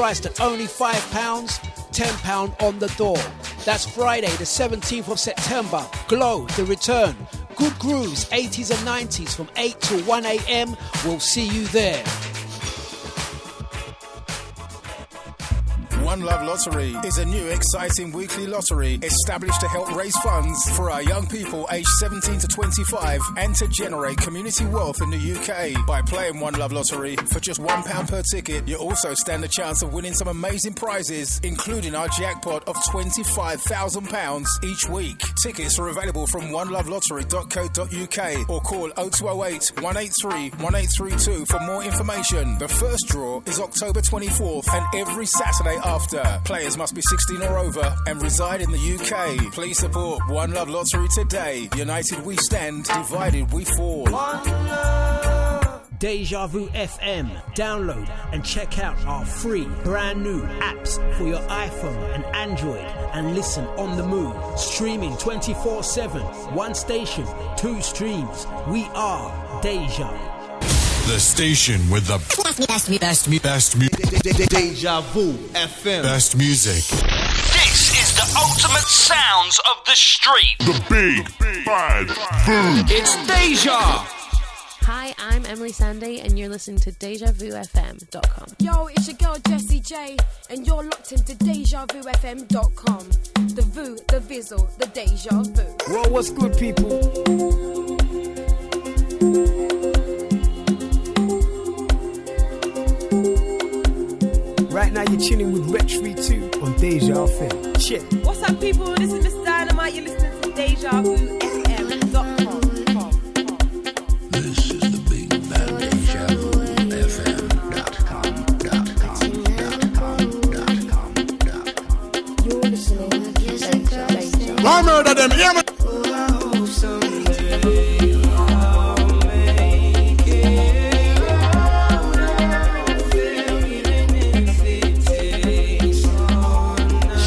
priced at only £5, £10 on the door. That's Friday, the 17th of September. Glow, the return. Good grooves, 80s and 90s from 8 to 1 a.m. We'll see you there. One Love Lottery is a new exciting weekly lottery established to help raise funds for our young people aged 17 to 25 and to generate community wealth in the UK. By playing One Love Lottery for just £1 per ticket, you also stand a chance of winning some amazing prizes, including our jackpot of £25,000 each week. Tickets are available from onelovelottery.co.uk or call 0208 183 1832 for more information. The first draw is October 24th and every Saturday after. Players must be 16 or over and reside in the UK. Please support One Love Lottery today. United we stand, divided we fall. Deja Vu FM. Download and check out our free brand new apps for your iPhone and Android and listen on the move. Streaming 24 7. One station, two streams. We are Deja. The station with the best, best, best, best, best, Deja Vu FM. best music. This is the ultimate sounds of the street. The big bad boom. It's Deja. Hi, I'm Emeli Sandé, and you're listening to DejaVuFM.com. Yo, it's your girl Jessie J, and you're locked into DejaVuFM.com. The Vu, the Vizzle, the Deja Vu. Well, what's good, people? Right now, you're chilling with Rich 2 on Deja FM. Chill. What's up, people? This is Miss Dynamite. You're listening to Deja Vu FM.com. This is the big bad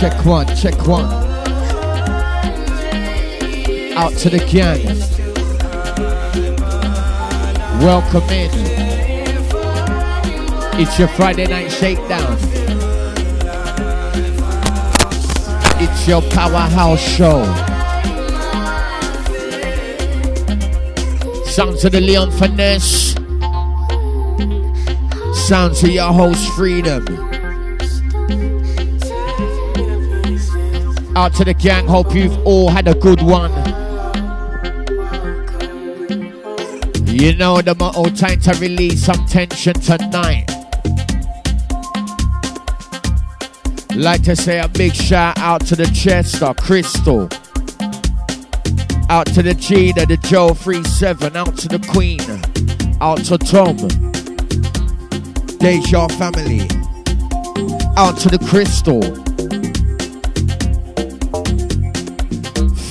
Check one, check one. Out to the gang. Welcome in. It's your Friday night shakedown. It's your powerhouse show. Sounds of the Leon Finesse. Sounds of your host 3Dom. Out to the gang, hope you've all had a good one. You know the motto, time to release some tension tonight. Like to say a big shout out to the Chester, Crystal. Out to the Gina, the Joe 37, out to the Queen, out to Tom, Deja family, out to the Crystal.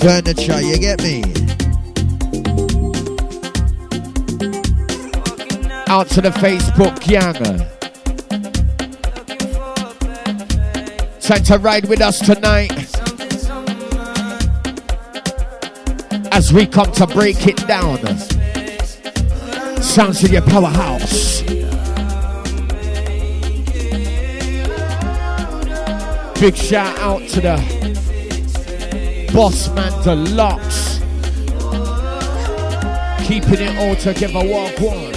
Furniture, you get me? Out to the Facebook gang. Time to ride with us tonight. As we come to break it down. Sounds of your powerhouse. Big shout out to the boss man deluxe. Keeping it all together, walk one.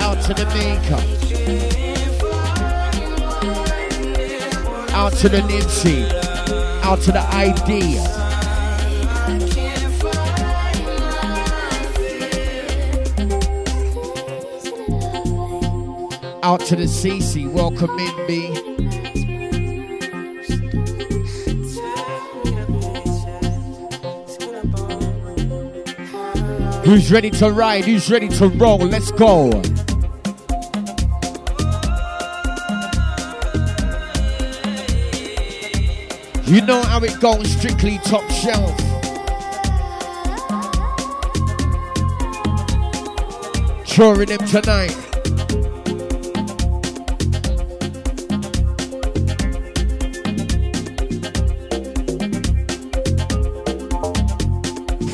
Out to the maker. Out to the Nipsey. Out to the ID. Out to the CC. Welcome in, B. Who's ready to ride? Who's ready to roll? Let's go. You know how it goes, strictly top shelf. Touring him tonight.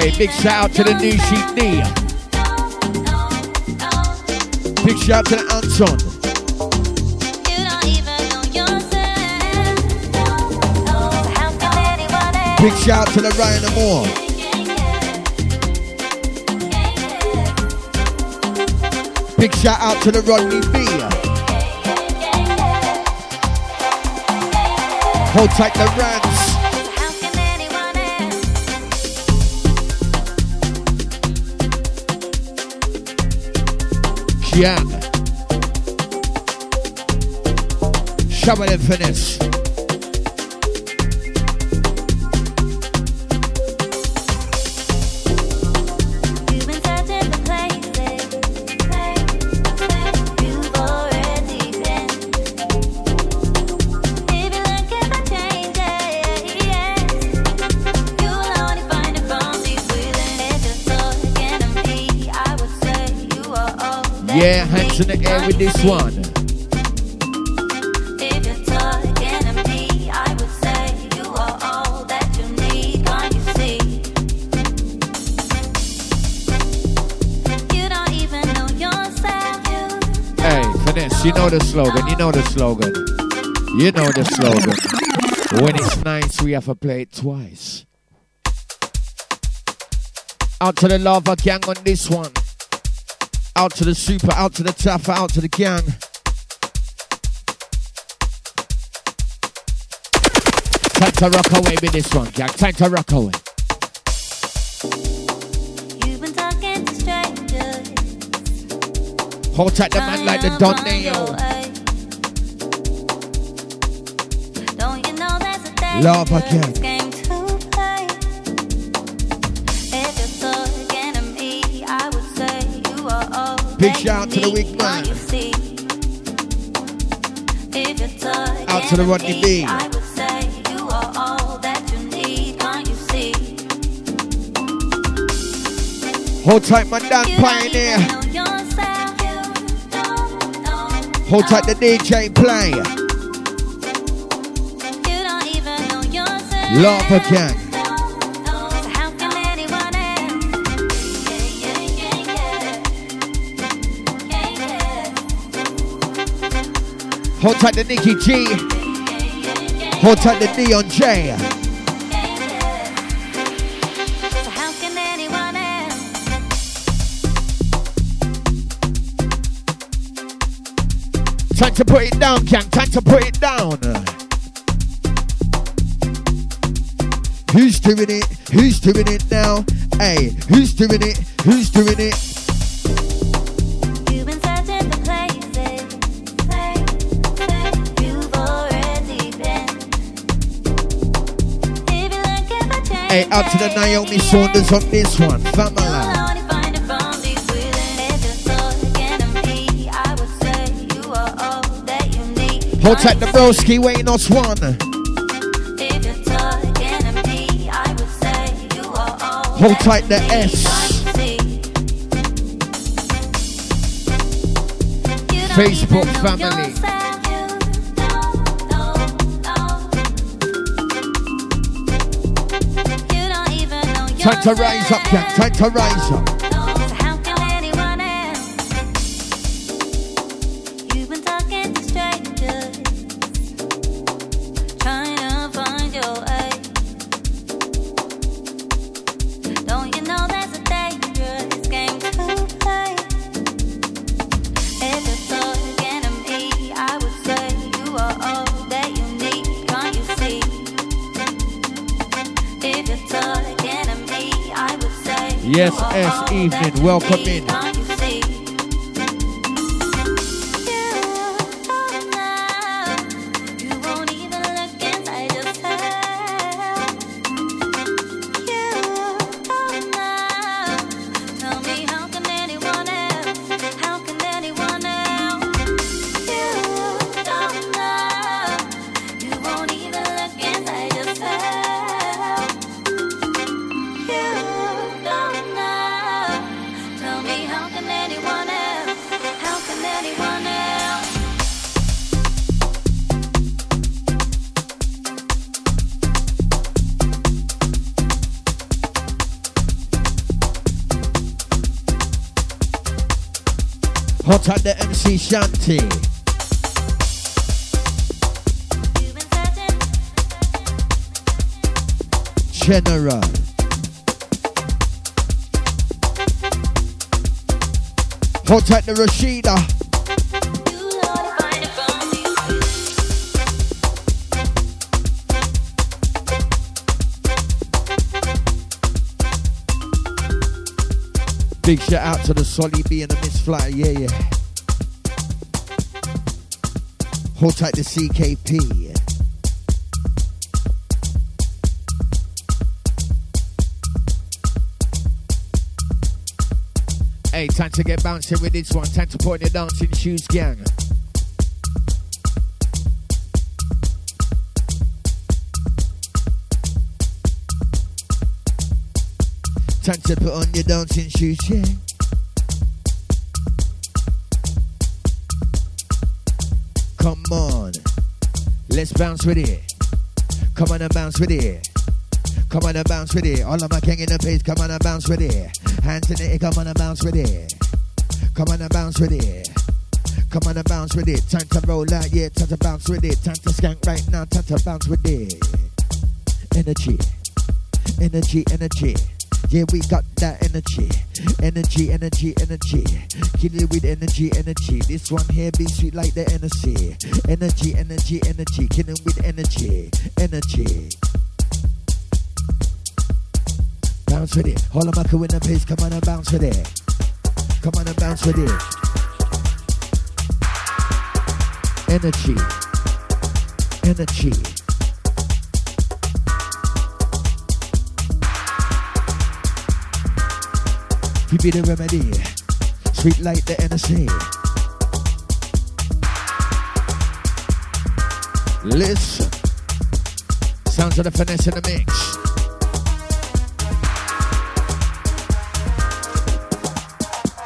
Hey, big shout out to the new sheep knee. Big shout out to the Anton. Big shout out to the Ryan Moore. Big shout out to the Rodney B. Hold tight the Rams. Kian. Shabba the finesse. In the air with this one. You know the slogan, you know the slogan. You know the slogan. When it's nice, we have to play it twice. Out to the lava gang on this one. Out to the super, out to the tough, out to the gang. Time to rock away with this one, gang. Time to rock away. Hold tight the man like the Don Nail. Love again. Big shout out to the weak man. Out to the Rodney B. Hold tight, my Dan Pioneer. Hold tight, the DJ play. Love again. Hold tight to Nikki G. Hold tight the Neon J. Time to put it down, gang. Time to put it down. Who's doing it? Who's doing it now? Hey, who's doing it? Who's doing it? Out to the Naomi Saunders on this one. Family. Hold tight the broski, waiting on one. Hold tight the S. Facebook family. Time to rise up, gang. Time to rise up. Welcome in. MC General. Hot at the Rashida. Big shout out to the Solly B and the Miss Fly, yeah, yeah. Hold tight to CKP. Hey, time to get bouncing with this one. Time to put on your dancing shoes, gang. Time to put on your dancing shoes, yeah. Come on, let's bounce with it. Come on and bounce with it. Come on and bounce with it. All of my gang in the place, come on and bounce with it. Hands in the air, come on and bounce with it. Come on and bounce with it. Come on and bounce with it. Time to roll out, yeah. Time to bounce with it. Time to skank right now. Time to bounce with it. Energy, energy, energy. Yeah, we got that energy. Energy, energy, energy. Kill it with energy, energy. This one here be sweet like the energy. Energy, energy, energy. Kill it with energy. Energy. Bounce with it. All of my in the place. Come on and bounce with it. Come on and bounce with it. Energy. Energy. You be the remedy. Sweet like the NSA. Listen. Sounds of the finesse in the mix.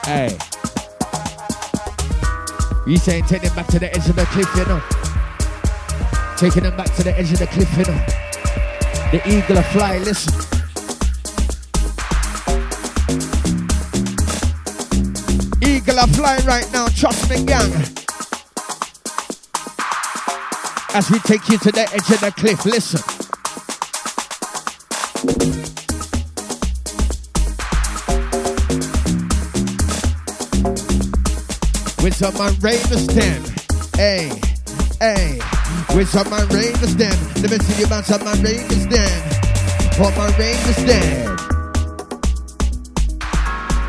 Hey. You saying take them back to the edge of the cliff, you know? Taking them back to the edge of the cliff, you know? The eagle will fly, listen. Are flying right now, trust me, gang. As we take you to the edge of the cliff, listen. With some man ravers them, hey, hey. With some man ravers them, let me see you bounce some man ravers them. For my ravers them.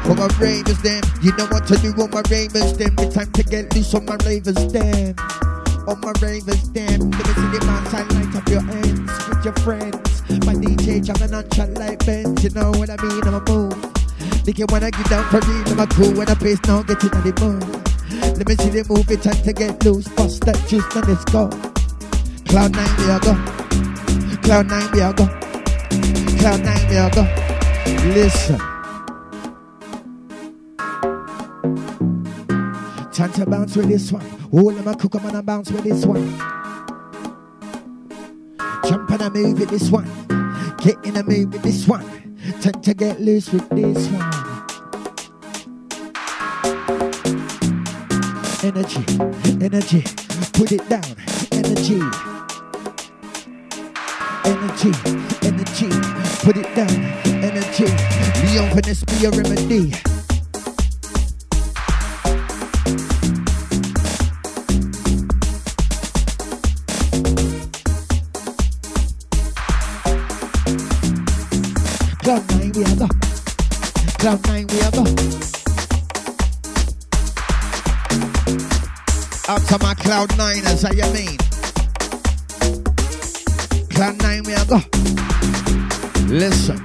For my ravers them, you know what to do on my ravers them. It's time to get loose on my ravers them. On my ravers them, let me see you bounce and light up your ends with your friends. My DJ jumping on chat like Benz, you know what I mean? I'm a move. Think you wanna get down for real, I'm a cool when I pace now, get in the mood. Let me see the move, it's time to get loose. Bust that juice, now let's go. Cloud nine, we are go. Cloud nine, we are go. Cloud nine, we are go. Listen. Time to bounce with this one. All of my cook, I'm gonna bounce with this one. Jump and I move with this one. Get in a move with this one. Time to get loose with this one. Energy, energy, put it down. Energy, energy, energy, put it down. Energy, Leon Finesse be a remedy. Cloud nine we are go. Uh. Up to my cloud nine, as I mean. Cloud nine we are go. Uh. Listen.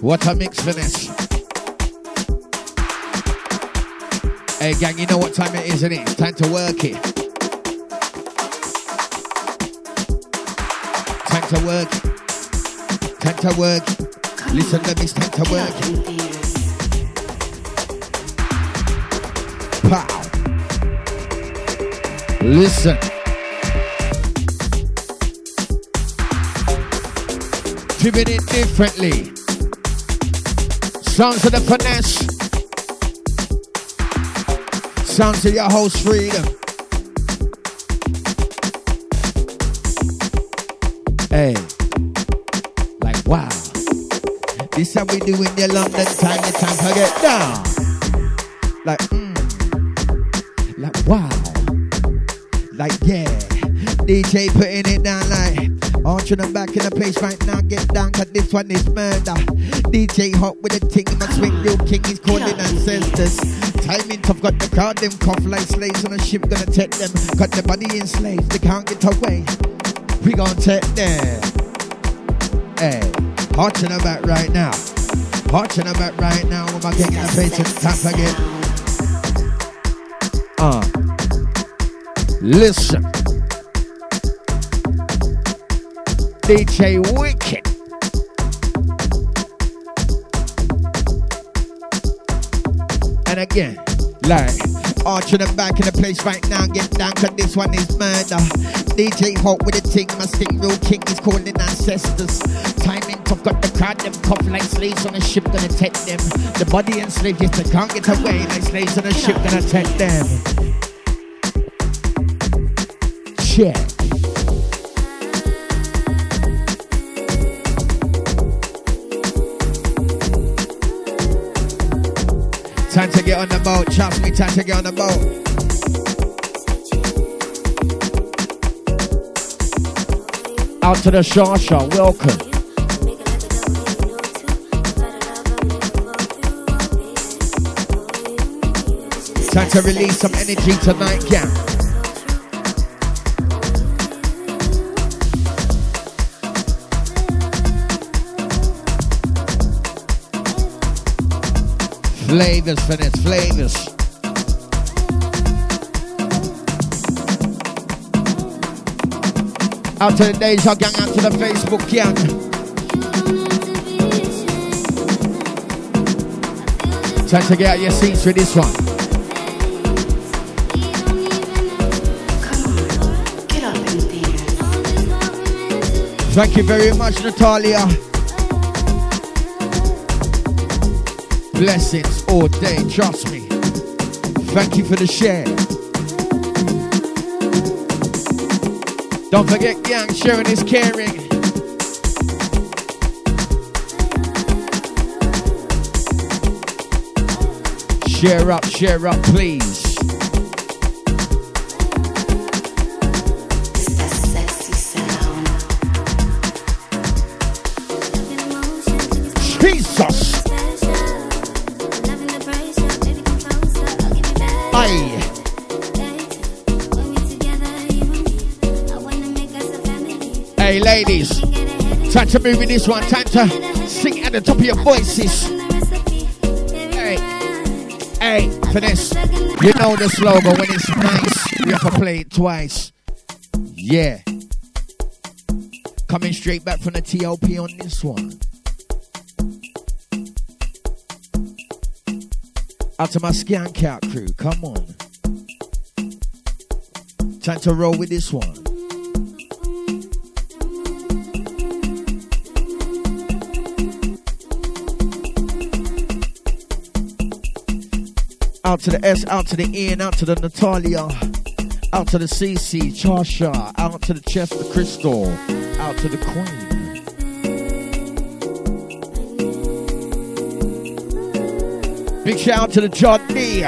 What a mix finesse. Hey, gang, you know what time it is, isn't it? It's time to work it. Time to work. Time to work. Listen to me, time to work. Pow. Listen. Driven it differently. Sounds of the finesse. Sounds of your host 3Dom. Hey, like wow. This how we do in the London time, the time to get down. Like, mm. Like, wow. Like, yeah. DJ putting it down like, arching them back in the place right now. Get down, cause this one is murder. DJ hot with a ting in my swing. Real king is calling ancestors. Timing tough, got the crowd, them cough like slaves on a ship, gonna take them. Got the body in slaves, they can't get away. We gonna take them. Hey, arching them back right now. Arching them back right now. When I get in the place and tap again. Uh, listen. DJ Wicked. Again, like, arching them back in the place right now. Get down, cause this one is murder. DJ Hot with a ting, my sting real king is calling ancestors. Timing tough, got the crowd, them cough like slaves on a ship, gonna take them. The body enslaved, yes, they can't get away. Like slaves on a ship, gonna take them. Check. Time to get on the boat, trust me, time to get on the boat. Out to the Shasha, welcome. Time to release some energy tonight, yeah. Flavors this, flavors. Out to the Deja gang, out to the Facebook gang. Time to get out your seats for this one. Thank you very much, Natalia. Blessings all day, trust me. Thank you for the share. Don't forget, young, sharing is caring. Share up, share up, please. Jesus. Aye. Hey, ladies. Time to move in this one. Time to sing at the top of your voices. Hey. Hey, finesse. You know the slogan when it's nice, we have to play it twice. Yeah. Coming straight back from the TOP on this one. Out to my skank out crew, come on. Time to roll with this one. Out to the S, out to the Ian, out to the Natalia, out to the CC, Charsha, out to the Chester Crystal, out to the Queen. Big shout out to the John D.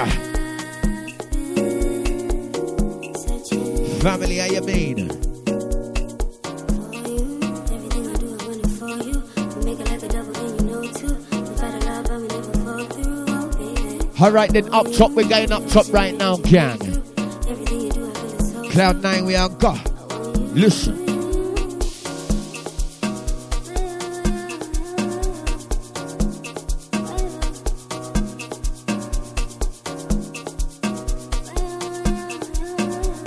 Family, how you mean? All right, then up top, we're going up top right now, gang. Cloud nine, we are go. Listen.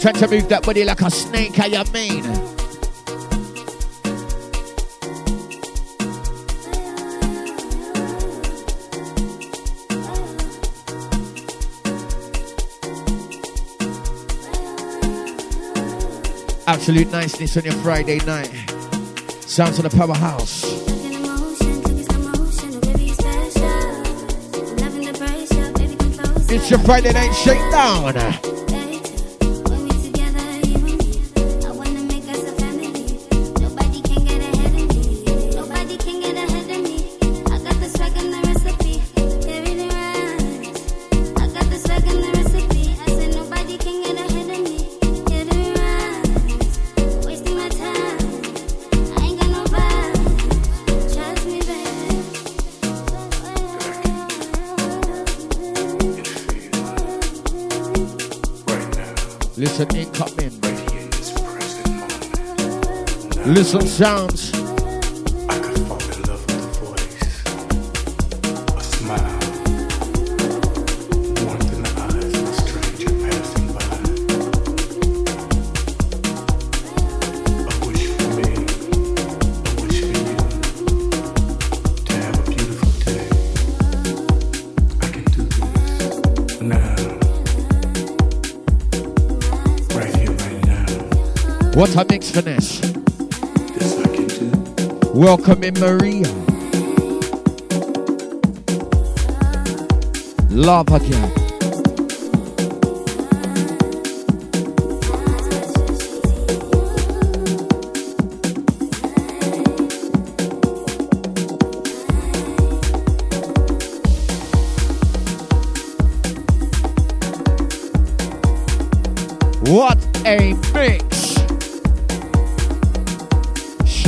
Try to move that body like a snake, how you mean? Absolute niceness on your Friday night. Sounds of the powerhouse. It's your Friday night shakedown. Listen sounds. What a mix finesse. Welcome in Maria. Love again.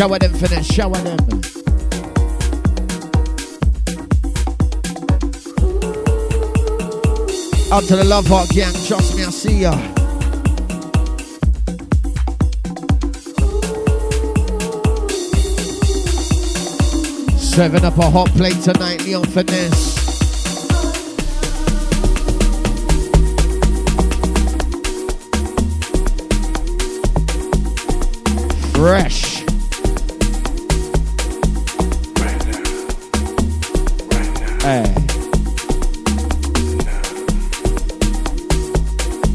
Shower them finesse, shower them. Out to the Love Heart gang, trust me, I see ya. Serving up a hot plate tonight, Leon Finesse. Fresh.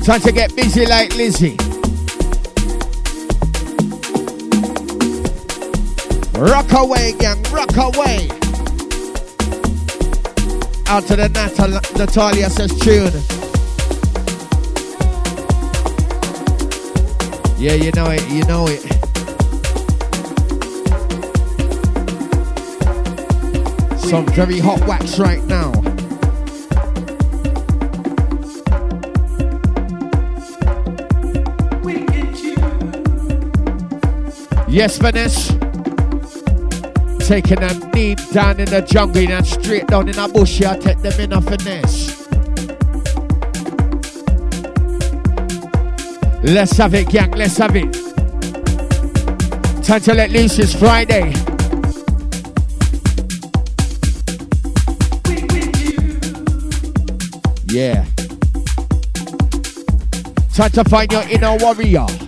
Time to get busy like Lizzie. Rock away, gang, rock away. Out to the Natal- Natalia says tune. Yeah, you know it, you know it. Some very hot wax right now. Yes, Vanessa. Taking them deep down in the jungle and straight down in a bush, I take them in a finesse. Let's have it, gang, let's have it. Time to let loose, it's Friday. Yeah. Time to find your inner warrior.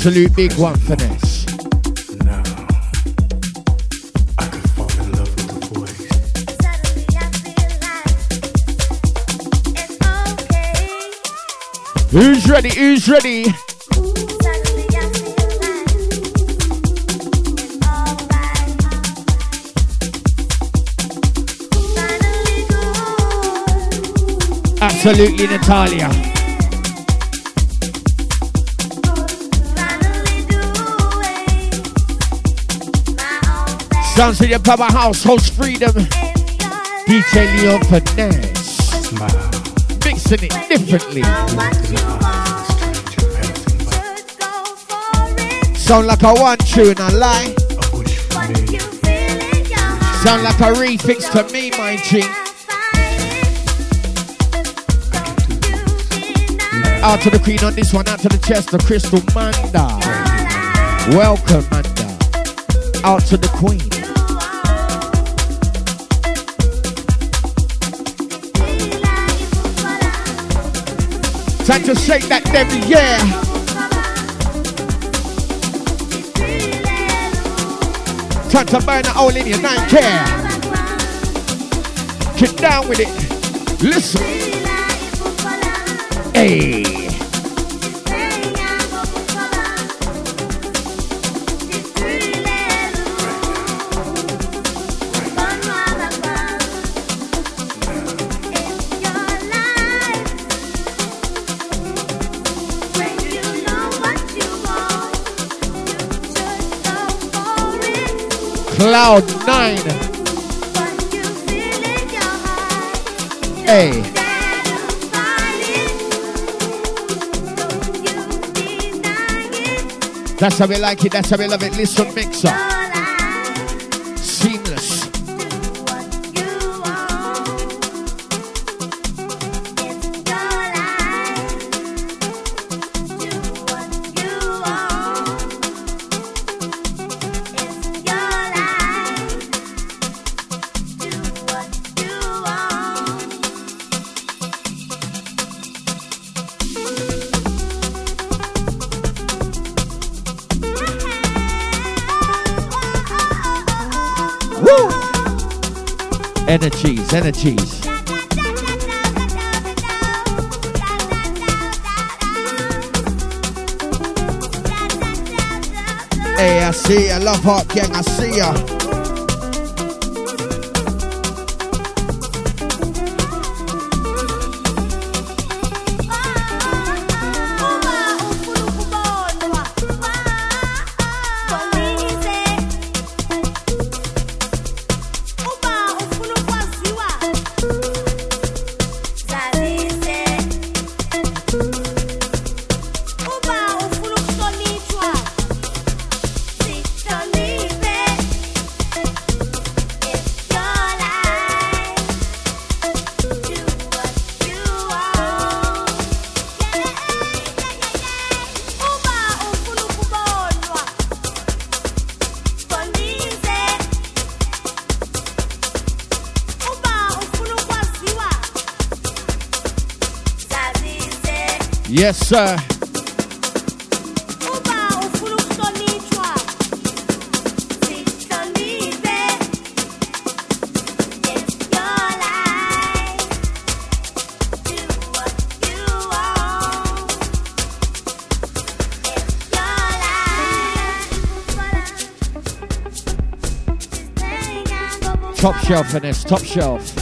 Absolute big one for voice. Who's ready? Who's ready? Absolutely, Natalia. Dance in your papa house, host 3Dom. DJ Leon Finesse. Mixing it differently. Sound like a one tune, a lie. Sound like a refix to me, my G. Out to the queen on this one, out to the chest, of crystal manda. Welcome, manda. Out to the queen. Time to shake that devil, yeah. Time to burn the hole in your nine care. Get down with it. Listen. Hey. Cloud nine. Hey. That's how we like it. That's how we love it. Listen, mixer. Energies. Hey, I see ya, love heart gang, I see ya. Sir. Top shelf in this, top shelf.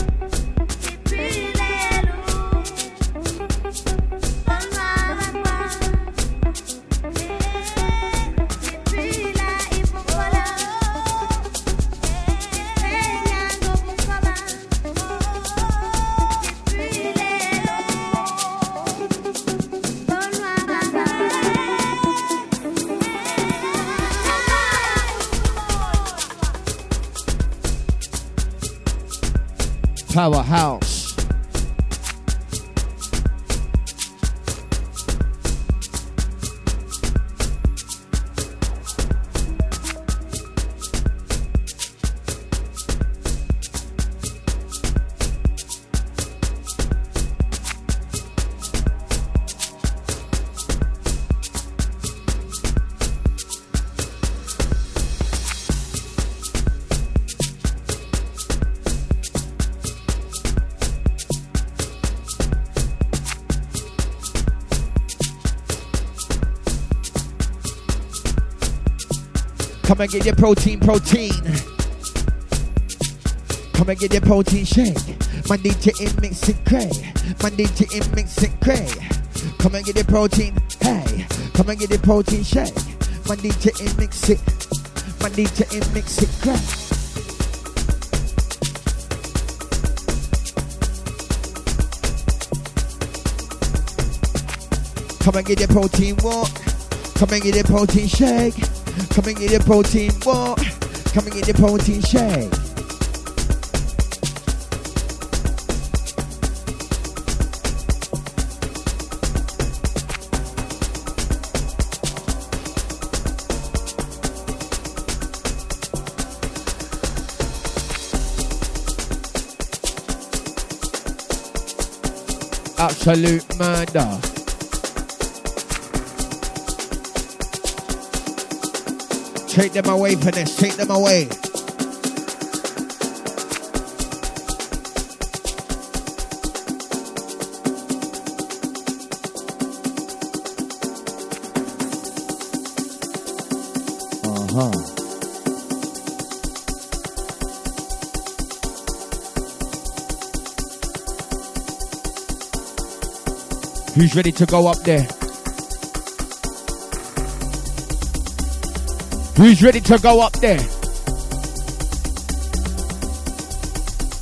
Come and get your protein, protein. Come and get your protein shake. Monday to in mix it cray. Monday to in mix it cray. Come and get your protein, hey. Come and get your protein shake. Monday to in mix it. Monday to in mix it cray. Come and get your protein walk. Come and get your protein shake. Come and get your protein bar. Come and get your protein shake. Absolute murder. Take them away, Vanessa. Take them away. Uh huh. Who's ready to go up there? Who's ready to go up there?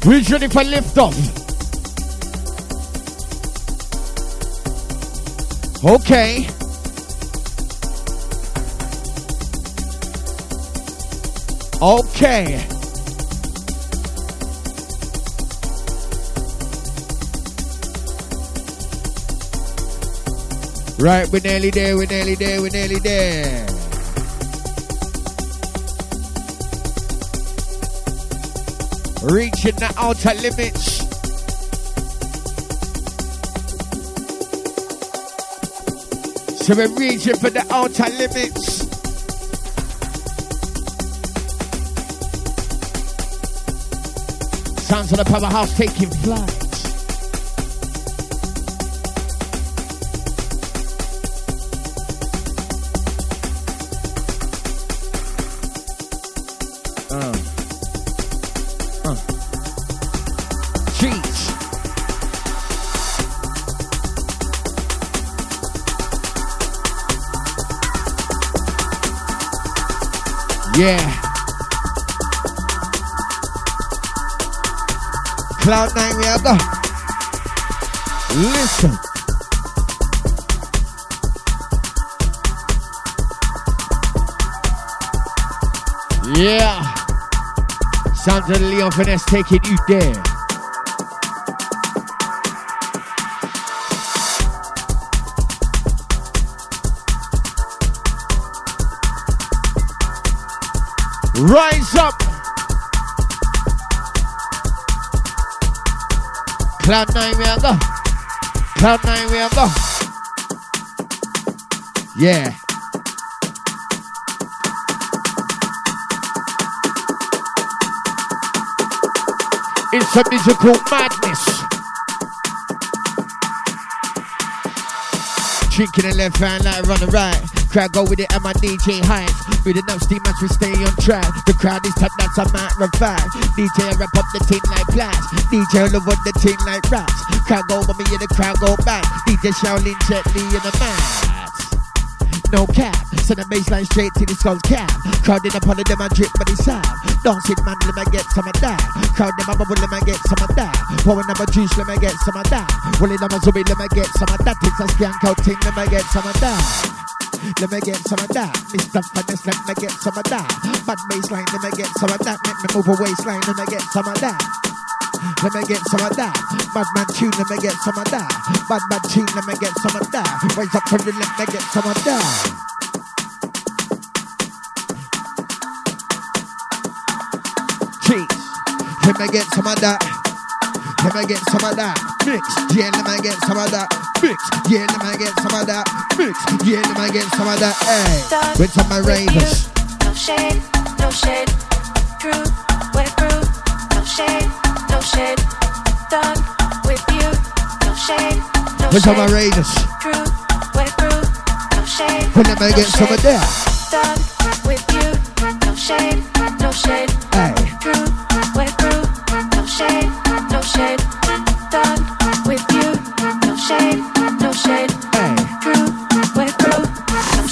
Who's ready for lift off? Okay. Okay. Right, we're nearly there, we're nearly there, we're nearly there. Reaching the outer limits. So we're reaching for the outer limits. Sounds of the powerhouse taking flight. Yeah. Cloud nine, we have the. Listen. Yeah. The Leon Finesse taking you there. Rise up. Cloud nine, we the. Cloud nine, we the. Yeah. It's a musical madness. Drinking in the left hand like run the right. Crowd go with it and my DJ hype. With enough steam as we stay on track. The crowd is top, that's a matter of fact. DJ wrap up the tin like blast. DJ all over the tin like rats. Crowd go over me and the crowd go back. DJ Shaolin gently in the mat. No cap, send the baseline straight to the skull's cap. Crowding upon them and drip by the sound. Dancing man, let me get some of that. Crowd them up, let me get some of that. Pouring up a juice, let me get some of that. Rolling on my zombie, let me get some of that. It's a skank out thing, let me get some of that. Let me get some of that. Mr. Finesse, let me get some of that. Bad baseline, let me get some of that. Make me move a waistline, let me get some of that. Let me get some of that. Bad man tune, let me get some of that. Bad man tune, let me get some of that. Rise up from the let me get some of that. Cheats. Let me get some of that. Let me get some of that. Mix. Yeah, let me get some of that. Mix. Yeah, let me get some of that. Mix. Yeah, let me get some of that. Hey. With some of my ravers. No shade, no shade. True, we're through. No shade, no shade. Done with you. No shade, no With some of my shade. ravers. True, we're through. No shade. When let me no get some of shade. that. Done with you. No shade, no shade. Hey. True, we're through. No shade, no shade. Done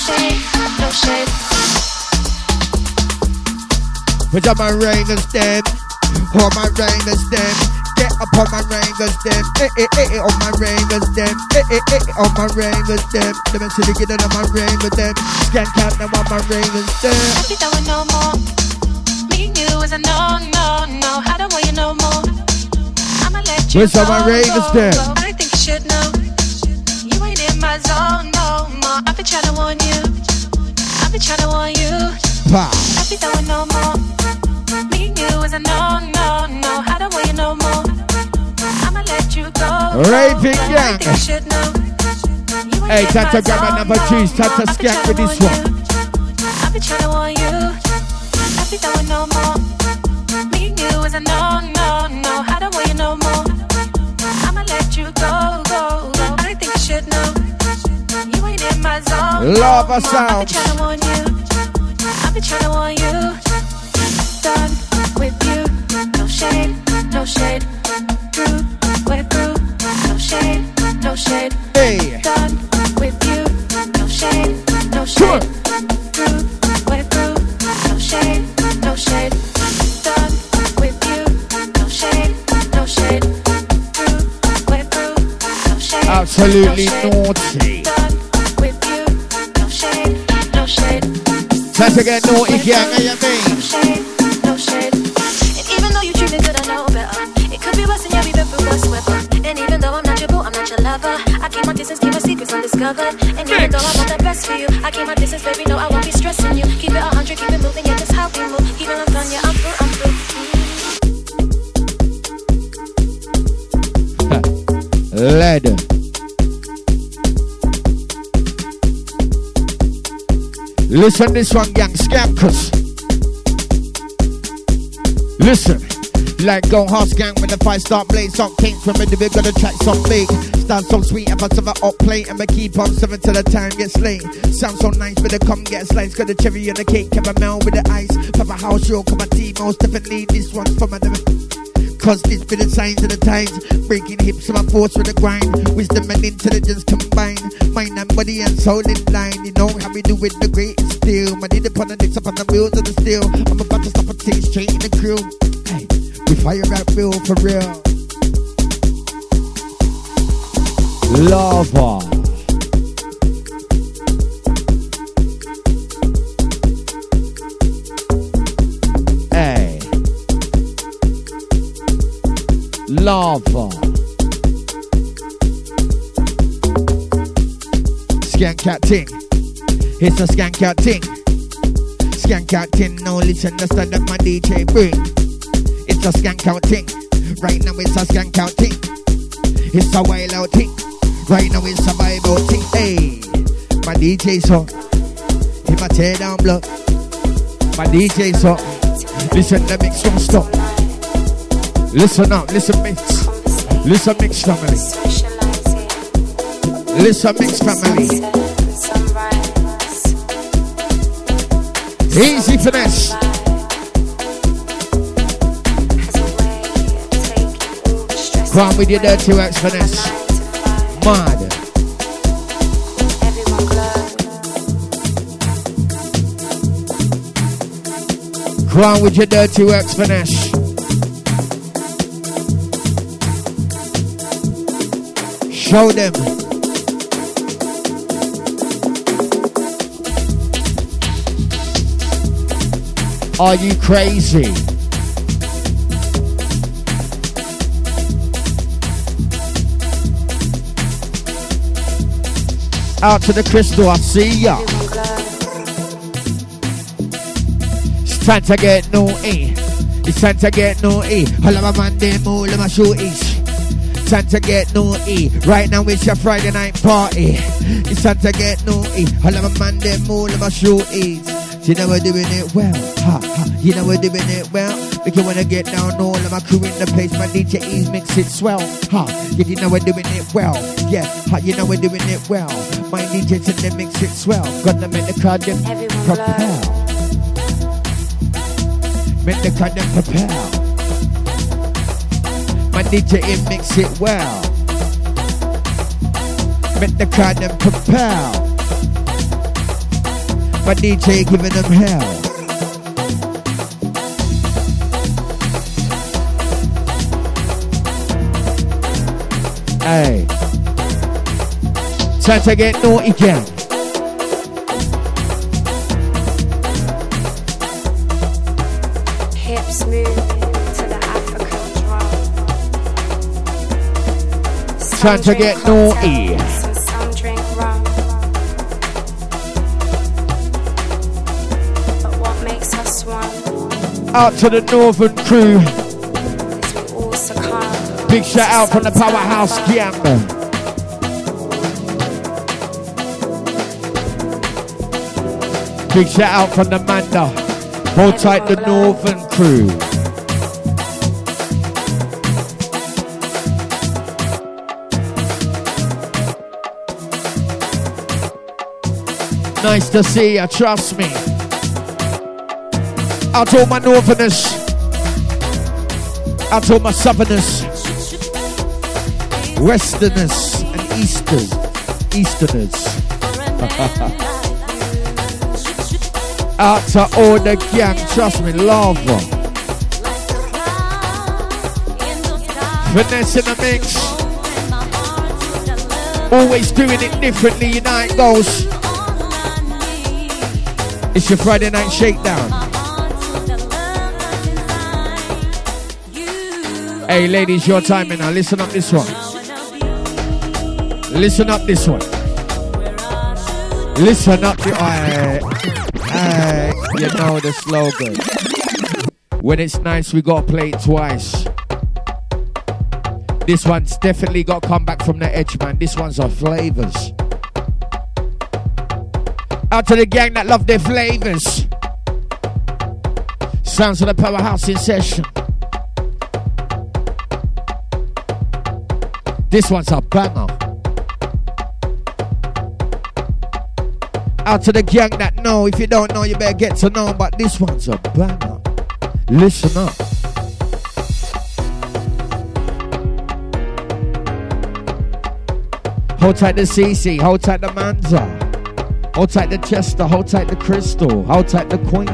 shade, no shade. With all my ravers them, all my ravers them. Get up on my ravers them, eh eh eh eh on my ravers them, eh eh eh eh on my ravers them. Let me see the get on my ravers them. Scan count now on my ravers them. Happy that we no more. Me and you is a no, no, no. I don't want you no more. I'ma let you my go, ravers go, them. go. I think you should know. You ain't in my zone no more. I've been trying to warn you. I've been trying to warn you. Happy that we no more. Me and you is a no, no, no. I don't want you no more. I'ma let you go. Raving I gang. you should know. You Hey, my grab another no, no. to skank with this one. I've been trying to warn you. I be going no more. Me and you is a no, no, no. I don't want you no more. I'ma let you go. Lava more. I've been trying to warn you. I've been trying to warn you. Done with you. No shade, no shade. Through, we're through. No shade, no shade. Hey. Done with you. No shade, no shade. Through, we're through. No shade, no shade. Done with you. No shade, no shade. Through, we're through. No shade, Absolutely naughty. Time to get naughty, gang. You mean? No shade, no shade. And even though you treat me good, I know better. It could be worse, and yeah, we've been through worse weather. And even though I'm not your boo, I'm not your lover. I keep my distance, keep my secrets undiscovered. And even though I want the best for you, I keep my distance, baby. No, I won't be stressing you. Keep it a hundred, keep it moving, yeah, that's how we move. Even I'm done, yeah, I'm through, I'm through. Lead. Listen this one, gang. Scampers. Listen. Like go hard gang when the fight start blaze Some kings from the big gonna track some big Start so sweet if I serve up plate And me keep on serving till the time gets late Sound so nice but the come get sliced Got the cherry on the cake, caramel with the ice Papa house show, come on Most definitely this one's for my this be the signs of the times. Breaking hips, of my force with the grind. Wisdom and intelligence combined. Mind and body and soul in line. You know how we do it the greatest steel. My need upon the next upon the wheels of the steel. I'm about to stop a thing straight in the. Hey, we fire at real for real. Lava. Lava. Skank cat ting. It's a skank cat ting. Skank cat ting. Now listen, to up my DJ bring. It's a skank out ting. Right now it's a skank out ting. It's a wild out ting. Right now it's a out ting. Hey, my DJ song. Him a tear down block. My DJ song. Listen, the mix stop. Listen up, listen mix. Listen mix family. Listen mix family. Easy finesse. Come with your dirty works finesse. Mad. On with your dirty works finesse. Show them. Are you crazy? Out to the crystal, I see ya. It's time to get naughty. It's time to get naughty. All of my man, them all of my shooties. Time to get naughty. Right now it's your Friday night party. It's time to get naughty. All of my man, them all of my shooties. You know we're doing it well. Ha, ha. You know we're doing it well. If you wanna get down, all of my crew in the place. My DJs mix it swell. Ha, yeah, you know we're doing it well. Yeah, ha, you know we're doing it well. My DJs in the mix it swell. Gonna make the crowd them propel. Make the crowd them propel. My DJ in mix it well. Make the crowd them propel. My DJ giving them hell. Hey. Time to get naughty again. Time to get naughty. Out to the northern crew. Big shout out from the Powerhouse Gang. Big shout out from the Manda. Hold tight the Northern crew. Nice to see you, trust me. Out to all my northerners. Out to all my southerners. Westerners and Easters. Easterners. Out to all the gang, trust me, lava. Finesse in the mix. Always doing it differently, it goes. It's your Friday night shakedown. Hey, ladies, your time now. Listen up this one. Listen up this one. Listen up the. Aye, aye, you know the slogan. When it's nice, we gotta play it twice. This one's definitely got come back from the edge, man. This one's our flavors. Out to the gang that love their flavors. Sounds of the powerhouse in session. This one's a banger. Out to the gang that know. If you don't know, you better get to know. But this one's a banger. Listen up. Hold tight the CC, hold tight the Manda. Hold tight the Chester, hold tight the Crystal, hold tight the Queenie.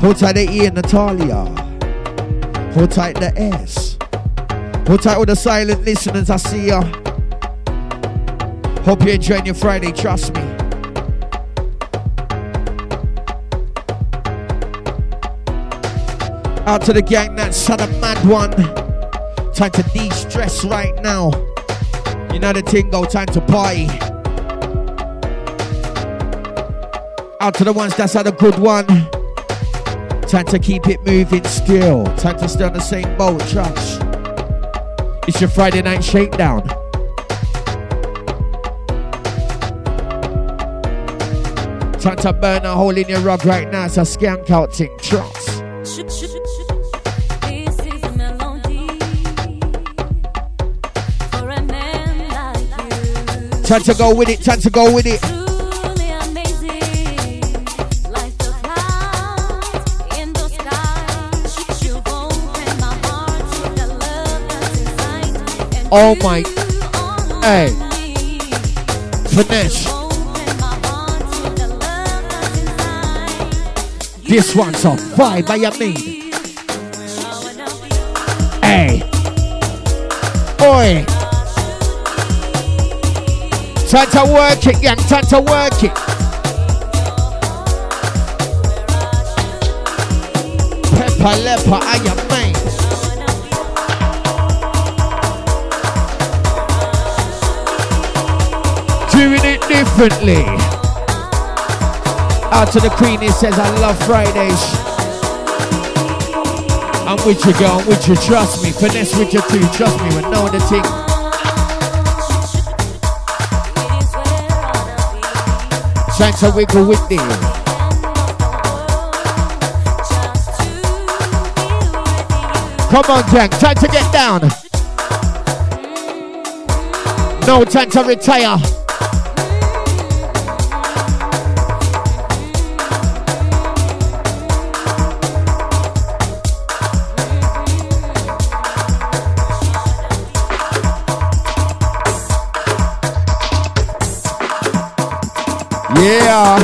Hold tight the E and Natalia. Hold tight the S. Hold tight all the silent listeners, I see ya. Hope you're enjoying your Friday, trust me. Out to the gang that's had a mad one. Time to de-stress right now. You know the thing go, time to party. Out to the ones that's had a good one. Time to keep it moving still. Time to stay on the same boat, trust. It's your Friday night shakedown. Time to burn a hole in your rug right now. It's a skank out thing. Time to go with it, time to go with it. Oh my. Hey. Finesse. This one's a vibe, by you mean? Hey. Oi. Time to work it, young. Time to work it. Pepper leper, I am mine. Doing it differently. Out to the queen, he says, I love Fridays. I'm with you, girl. I'm with you. Trust me. Finesse with you too. Trust me. We know the thing. Wiggle me. Come on, Jack. Time to get down. No time to retire. Yeah.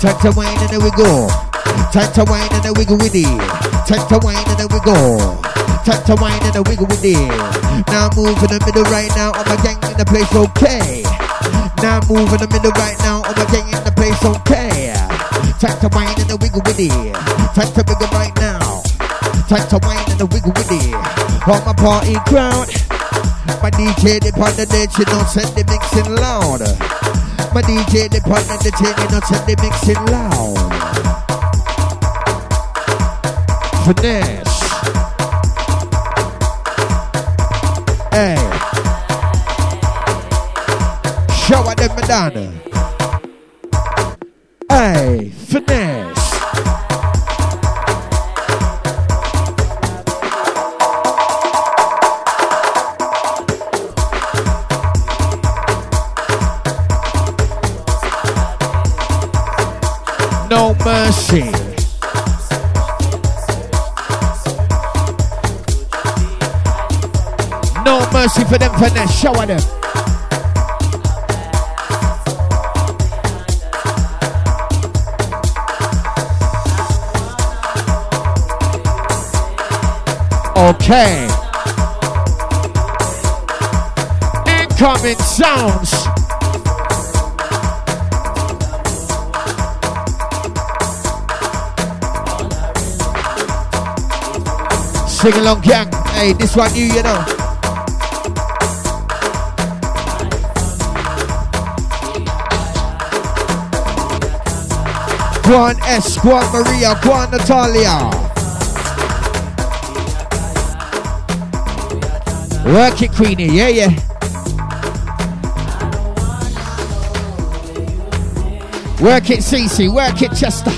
Time to wine and there we go. Time to wine and then wiggle with it. Time to wine and then we go. Time to wine and then wiggle with it. Now move in the middle right now. All my gang in the place, okay. Now move in the middle right now. All my gang in the place, okay. Time to wine and then wiggle with it. Time to wiggle right now. Time to wine and then wiggle with it. All my party crowd. My DJ dip on the ditch, you know, send the mixing loud. My DJ dip on the ditch, you know, send the mixing loud. Finesse. Hey. Show them Madonna. Finesse. Shower them. Okay. Incoming sounds. Sing along, gang. Hey, this one you, you know. Guan S, Guan Maria, Guan Natalia. Work it, Queenie. Yeah, yeah. Work it, Cece. Work it, Chester.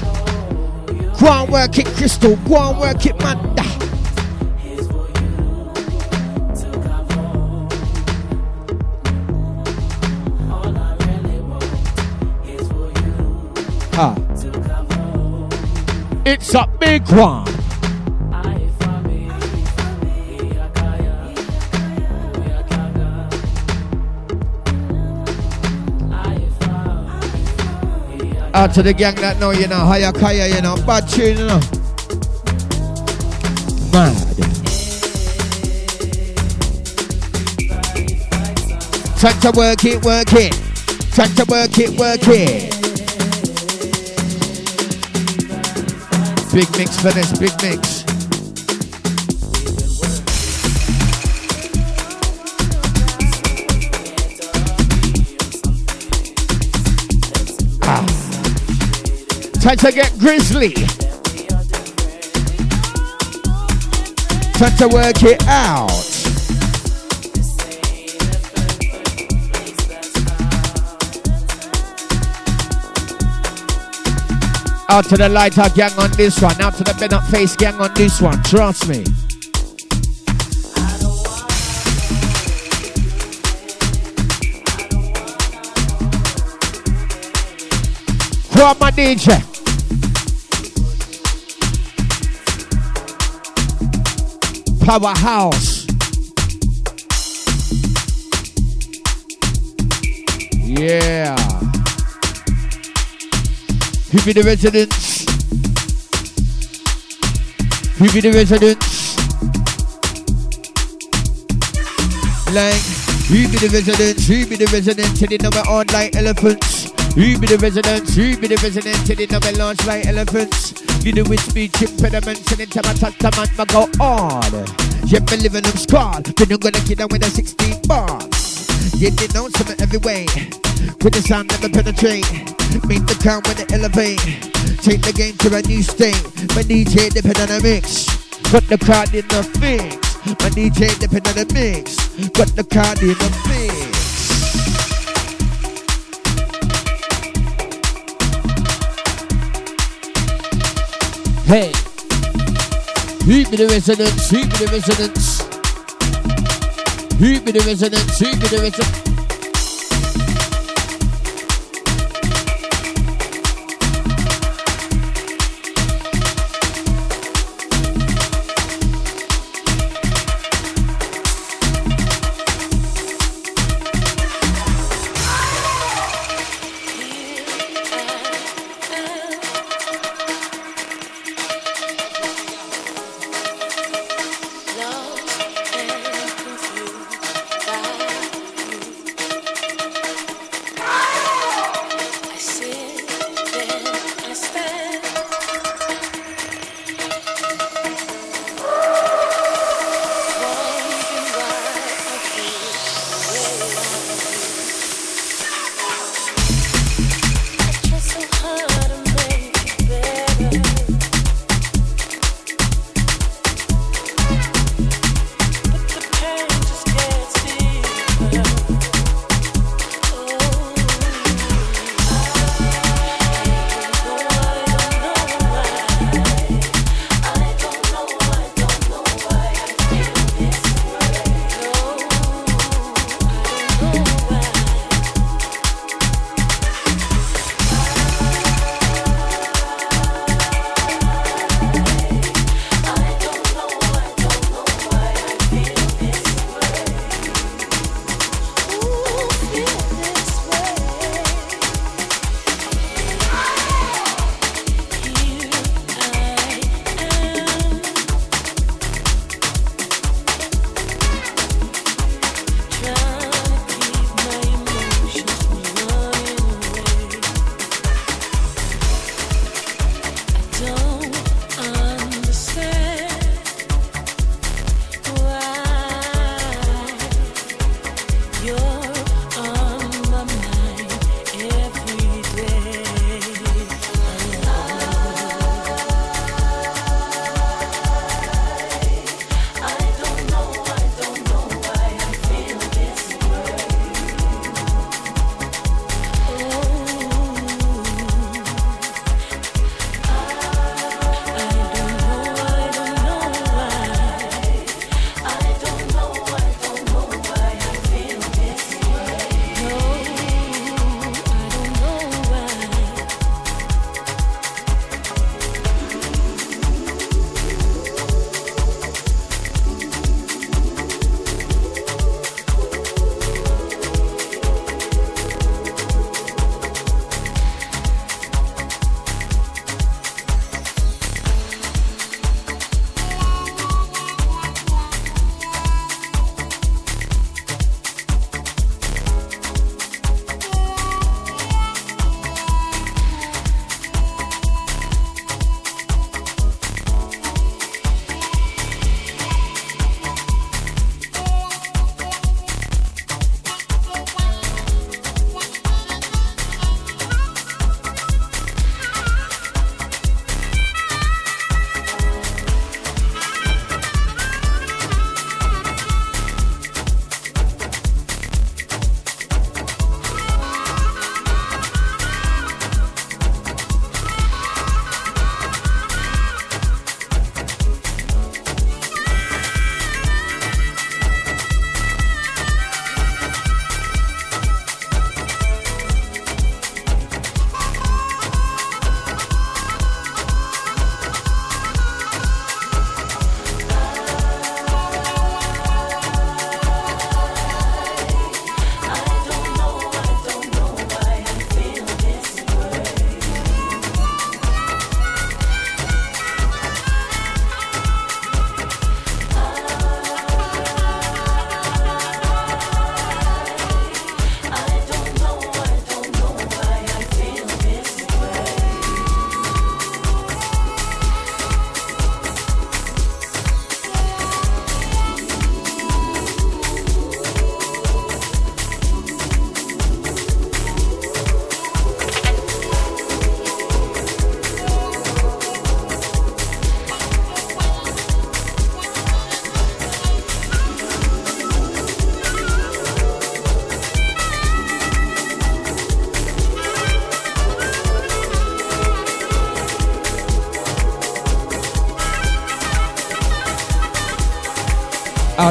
Go on, work it, Crystal. Go on, work it, Manda. It's a big one. Out to the gang that know, you know, Hayakaya, you know, bad tune, you know. Mad. Time to work it, work it. Time to work it, work it. Big mix for this, big mix. Ah. Time to get grizzly. Time to work it out. Out to the lighter gang on this one. Out to the bent up face gang on this one. Trust me. Are my DJ? Powerhouse. Yeah. Who be the residents? Who be the residents? Like, who be the residents? Who be the residents? Till they know on like elephants. Who be the residents? Who be the residents? Till they know launch like elephants. You do with speech impediments and into my testament, I go on. Yeah, me living them. Then I'm gonna kill them with a 16 bars. Yeah, they know something every way. With the sound never penetrate. Make the count when they elevate. Take the game to a new state. My DJ depend on the mix. Put the card in the fix. My DJ depend on the mix. Put the card in the fix. Hey. Be the? Who be the residents? Who be the residents? Who be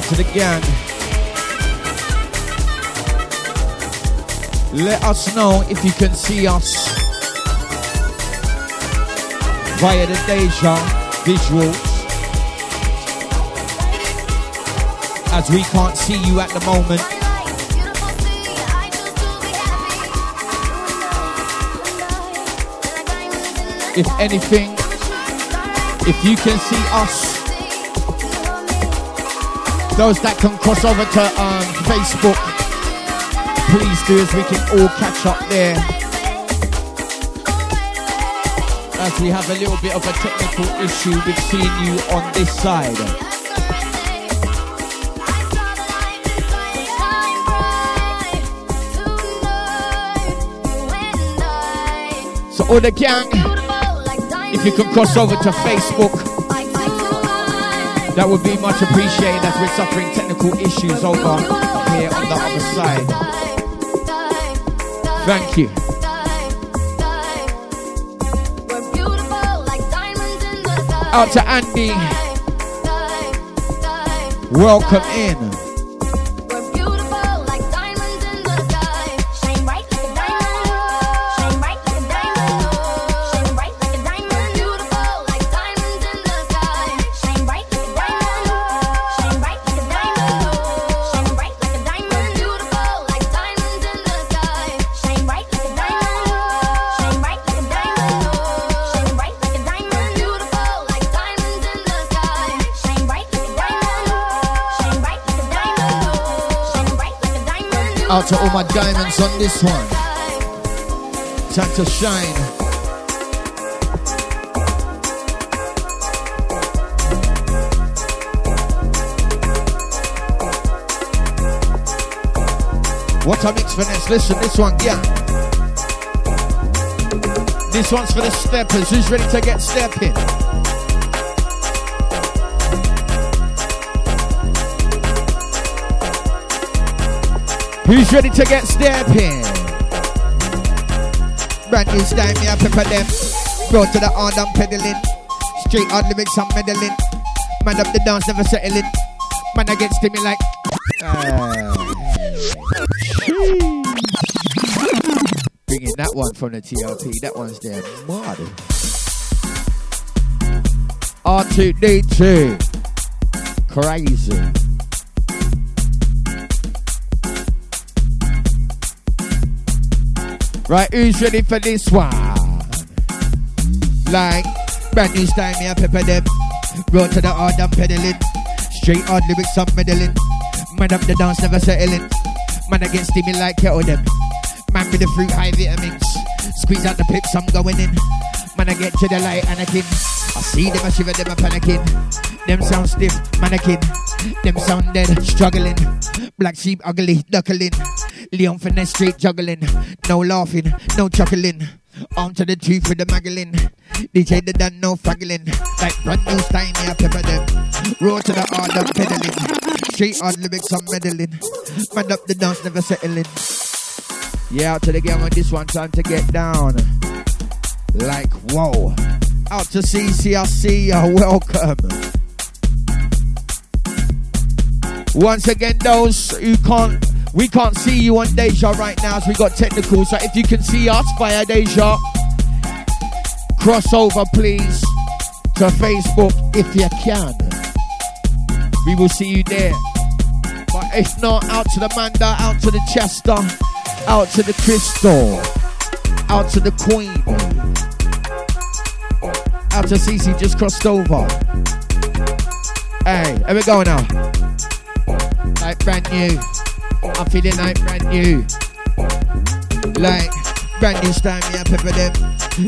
to the gang. Let us know if you can see us via the Deja visuals. As we can't see you at the moment. If anything, if you can see us, those that can cross over to um, Facebook, please do as we can all catch up there. As we have a little bit of a technical issue with seeing you on this side. So all the gang, if you can cross over to Facebook, that would be much appreciated as we're suffering technical issues over here on the other side. Thank you. Out to Andy. Welcome in. Out to all my diamonds on this one. Time to shine. What a mix for this. Listen, this one, yeah. This one's for the steppers. Who's ready to get stepping? Who's ready to get stepping? Brand new style, me a pepper them. Brought to the hard I'm pedaling. Straight on lyrics, I'm meddling. Man up the dance, never settling. Man I against me like. Uh, Bringing that one from the TLP. That one's there. Mad. R2D2. Crazy. Right, who's ready for this one? Like, brand new style, me a pepper them. Brought to the hard, I'm pedaling. Straight hard lyrics, I'm meddling. Man up the dance, never settling. Man against me like kettle them. Man with the fruit, high vitamins. Squeeze out the pips, I'm going in. Man, I get to the light, Anakin. I see them, I shiver them, I panicking. Them sound stiff, mannequin. Them sound dead, struggling. Black sheep, ugly, duckling. Leon finesse straight juggling. No laughing, no chuckling. On to the truth with the maggling. DJ the done no fraggling. Like brand new style, me pepper them. Roll to the hard, I'm pedaling. Straight on lyrics, I'm meddling. Man up the dance, never settling. Yeah, out to the game on this one, time to get down. Like, whoa. Out to CCRC, welcome. Once again, those who can't, we can't see you on Deja right now as we got technical. So if you can see us via Deja, cross over please to Facebook if you can. We will see you there. But if not, out to the Manda, out to the Chester, out to the Crystal, out to the Queen, out to Cece just crossed over. Hey, here we go now. Like brand new. I'm feeling like brand new. Like brand new style, me a pepper them.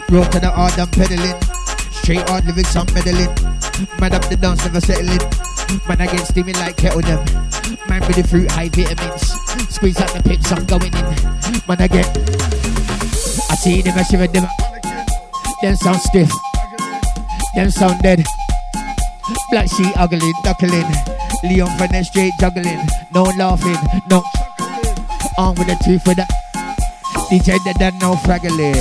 Roll to the hard, I'm pedaling. Straight hard lyrics, I'm meddling. Man up the dance, never settling. Man, I get steamy like kettle them. Man with the fruit, high vitamins. Squeeze out the pips, I'm going in. Man, I get. I see them, I shiver them. Them sound stiff. Them sound dead. Black sheep ugly, duckling. Leon finesse straight juggling. No laughing, no. On with the truth for the DJ that done no fraggling.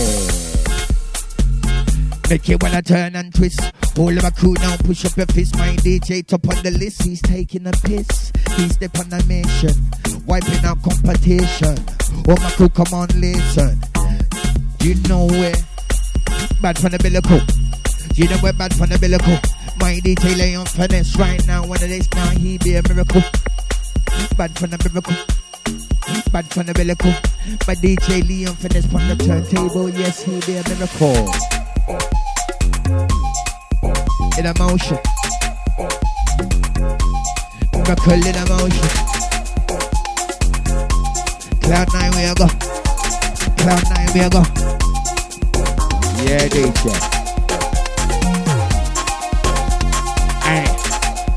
Make it when I turn and twist. All of my crew now push up your fist. My DJ top on the list. He's taking a piss. He's step on a mission. Wiping out competition. All my crew, come on, listen. You know where? Bad for the umbilical. You know we're bad for the umbilical. My DJ Leon finesse right now. One of these now he be a miracle. Bad for the miracle. Bad for the umbilical. My DJ Leon finesse on the turntable. Yes, he be a miracle. In a motion. Miracle in a motion. Cloud nine we go. Cloud nine we go. Yeah, DJ. Hey,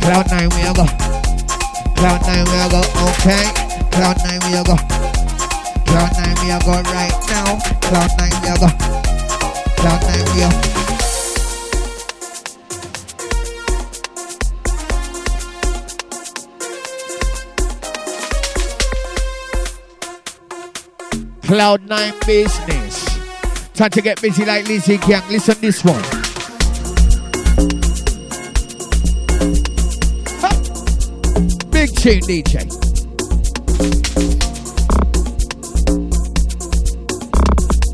Cloud nine we go. Cloud nine we go. Okay. Cloud nine we go. Cloud nine we go right now. Cloud nine we go. Cloud nine we a. Cloud nine business. Time to get busy like Lizzie Gang. Listen this one. Tune DJ.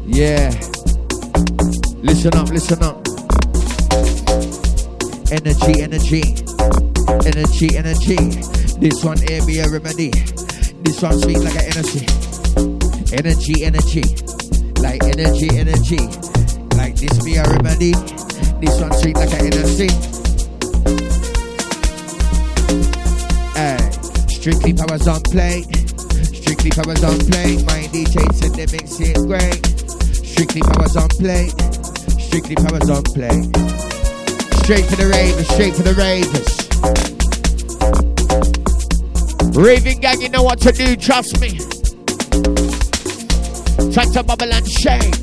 Yeah. Listen up, listen up. Energy, energy. Energy, energy. This one here be a remedy. This one sweet like an energy. Energy, energy. Like energy, energy. Like this be a remedy. This one sweet like an energy. Strictly powers on play. Strictly powers on play. My DJ said they mix it great. Strictly powers on play. Strictly powers on play. Straight for the ravers, straight for the ravers. Raving gang, you know what to do, trust me. Time to bubble and shake.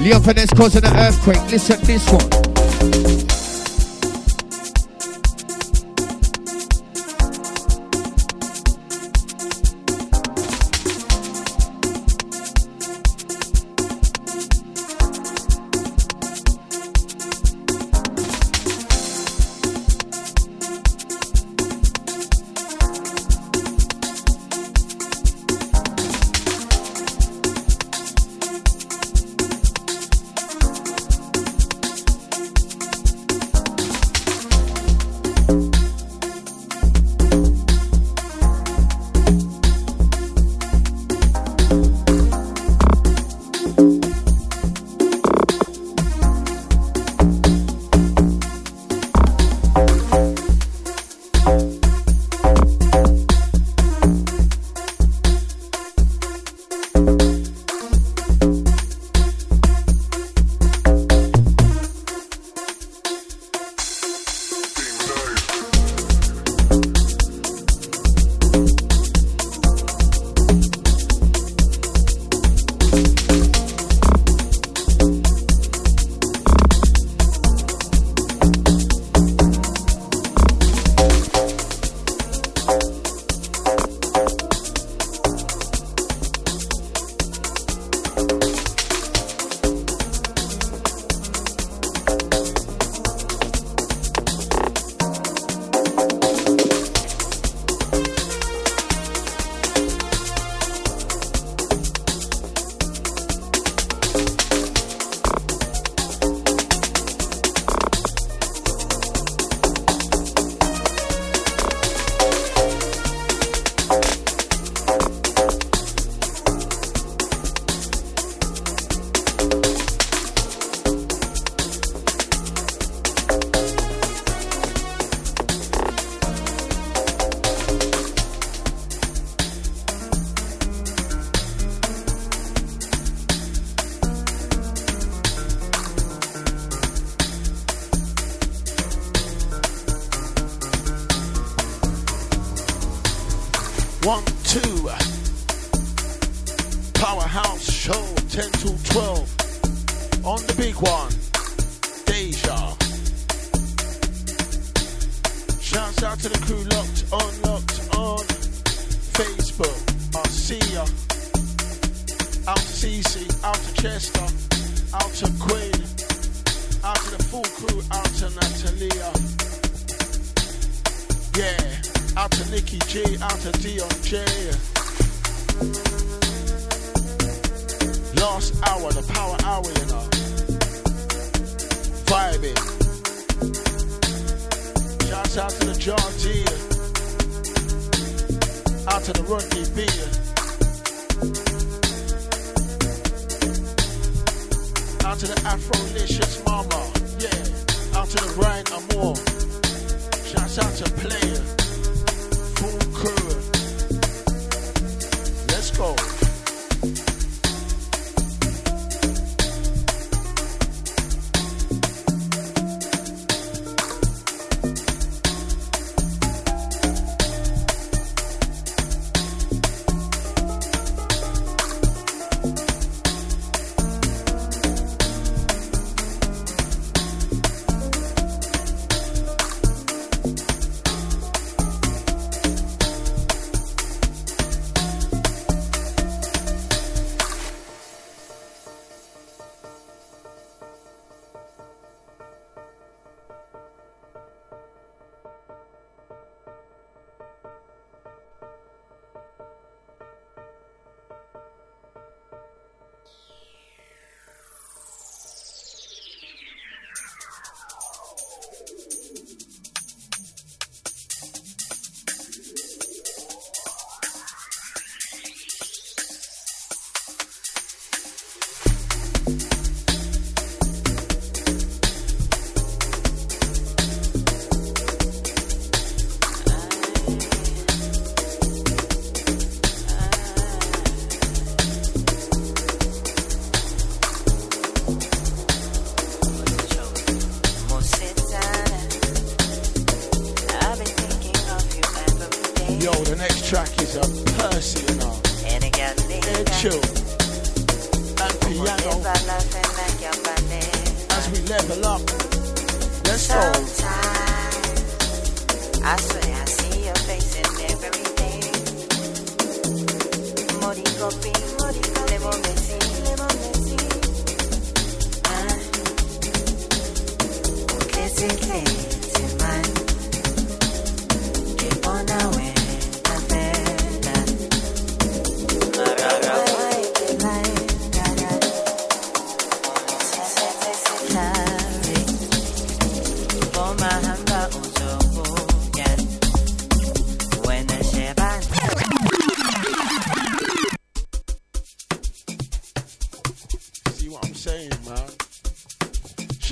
Leon Finesse causing an earthquake. Listen this. One,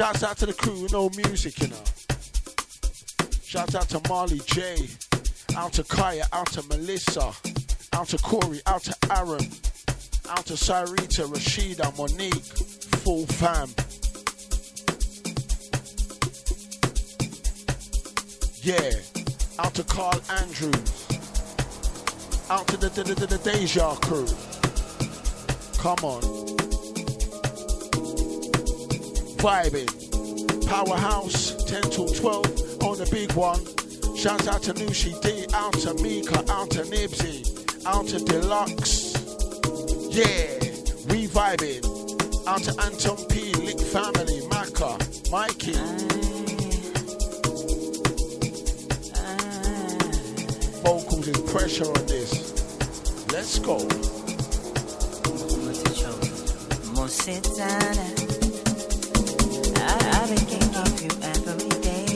Shouts out to the crew no music, you know. Shouts out to Marley J. Out to Kaya, out to Melissa. Out to Corey, out to Aaron. Out to Sarita, Rashida, Monique. Full fam. Yeah. Out to Carl Andrews. Out to the, the, the, the Deja crew. Come on. Vibing. Powerhouse, 10 till 12 on the big one. Shouts out to Nushi D, out to Mika, out to Nibsy, out to Deluxe. Yeah, we vibing. Out to Anton P, Lick Family, Maka, Mikey. Vocals is pressure on this. Let's go. Mositana. I, I've thinking of you every day.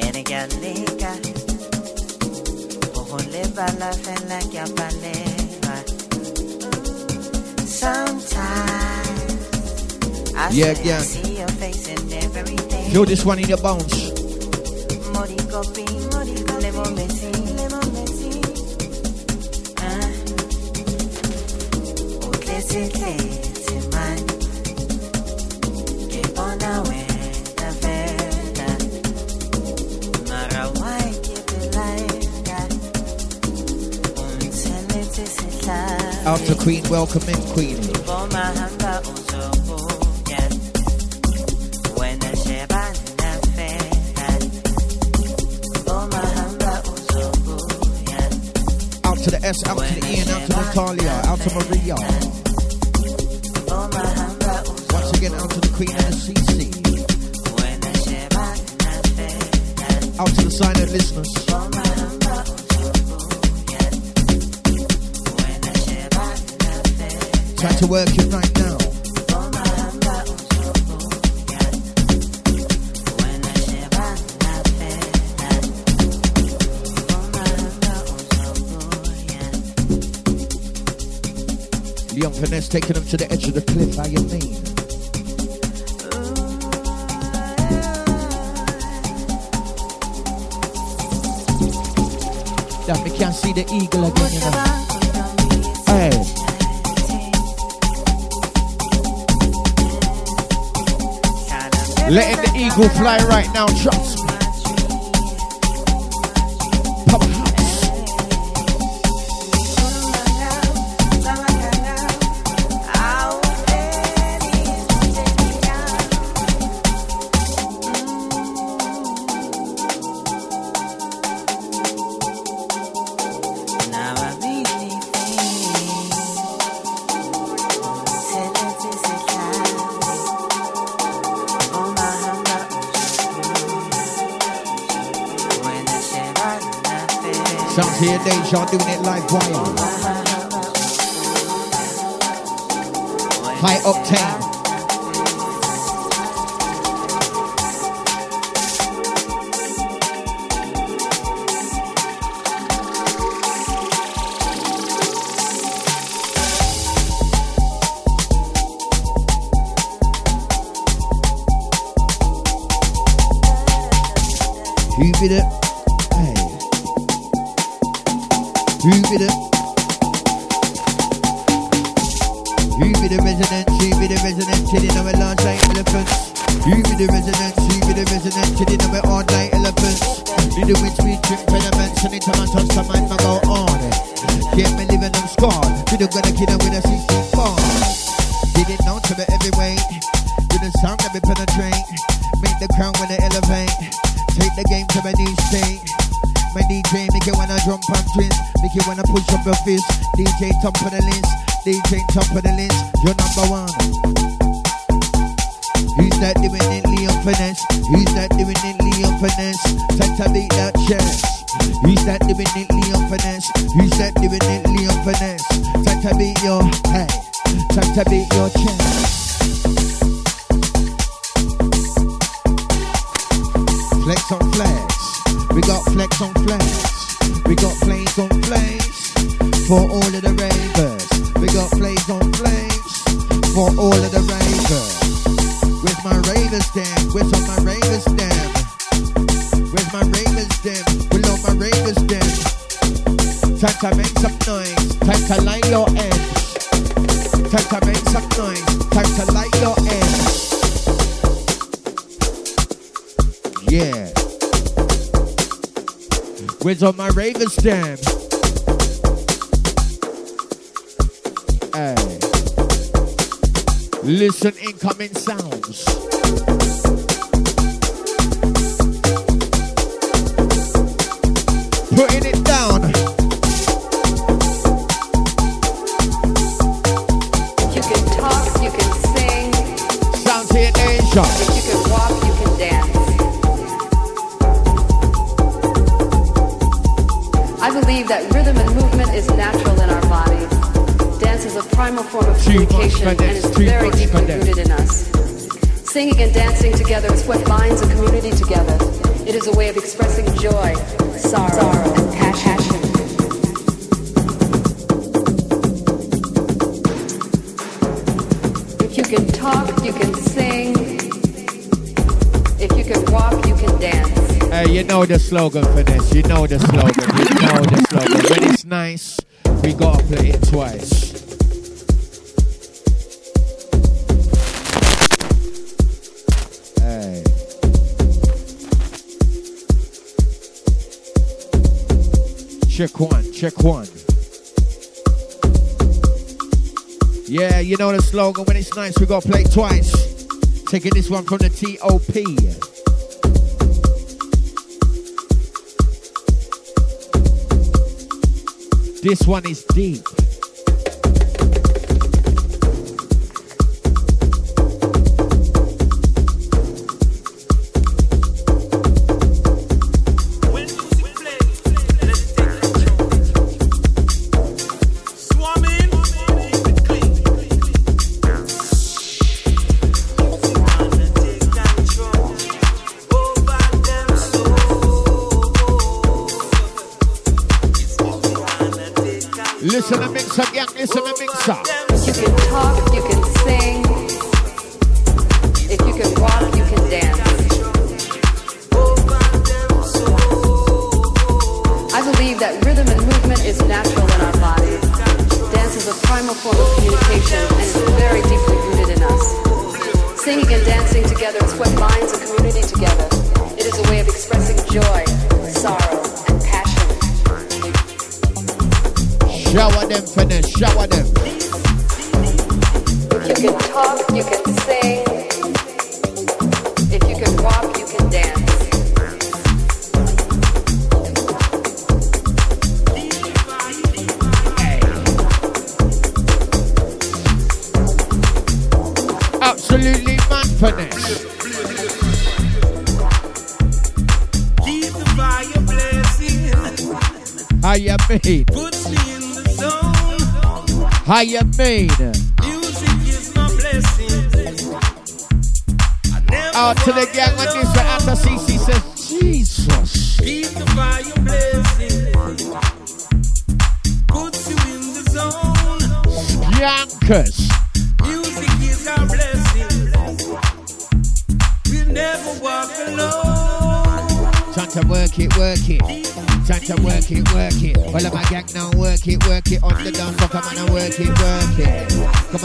And I got liquor. Ohole la fela kya paleva. Sometimes I Yeah, yeah. See your face in everything. Feel this one in your bones. Moricopi, le bomesi, le bomesi. Ah, uklesi Out to Queen, welcome in, Queen. Out to the S, out to the and out to Natalia, out to Maria. Once again out to the Queen and the CC. Out to the silent listeners. To work it right now. Leon Finesse taking them to the edge of the cliff. How you mean? That me can't see the eagle again, you know. Letting the eagle fly right now, Sounds here, Deja doing it live wire. High octane. Who be the Who be the Who be the resident? Who be the resident? Chilling on a large like elephants. Who be the resident? Who be the resident? Chilling on a hard like elephants. The wind sweet drink pediments. Anytime I touch the mic, I go on. It. Can't me living them scarred. We don't gonna kill with a 16 bar. Did it known to be heavyweight. With the sound that we penetrate. Make the crown when they elevate. Take the game to my new state. My DJ make you wanna jump and twist. Make you wanna push up your fist. DJ top of the list. DJ top of the list. You're number one. Who's that doing it, Leon Finesse? Who's that doing it, Leon Finesse? Time to beat that chest. Who's that doing it, Leon Finesse? Who's that doing it, Leon Finesse? Time to beat your head. Time to beat your chest. On flex. We got flames on flames. For all the Where's all my ravers then? Hey. Listen, incoming sounds. Slogan for this. You know the slogan. You know the slogan. When it's nice, we gotta play it twice. Hey. Check one, check one. Yeah, you know the slogan. When it's nice, we gotta play it twice. Taking this one from the TOP. This one is deep. How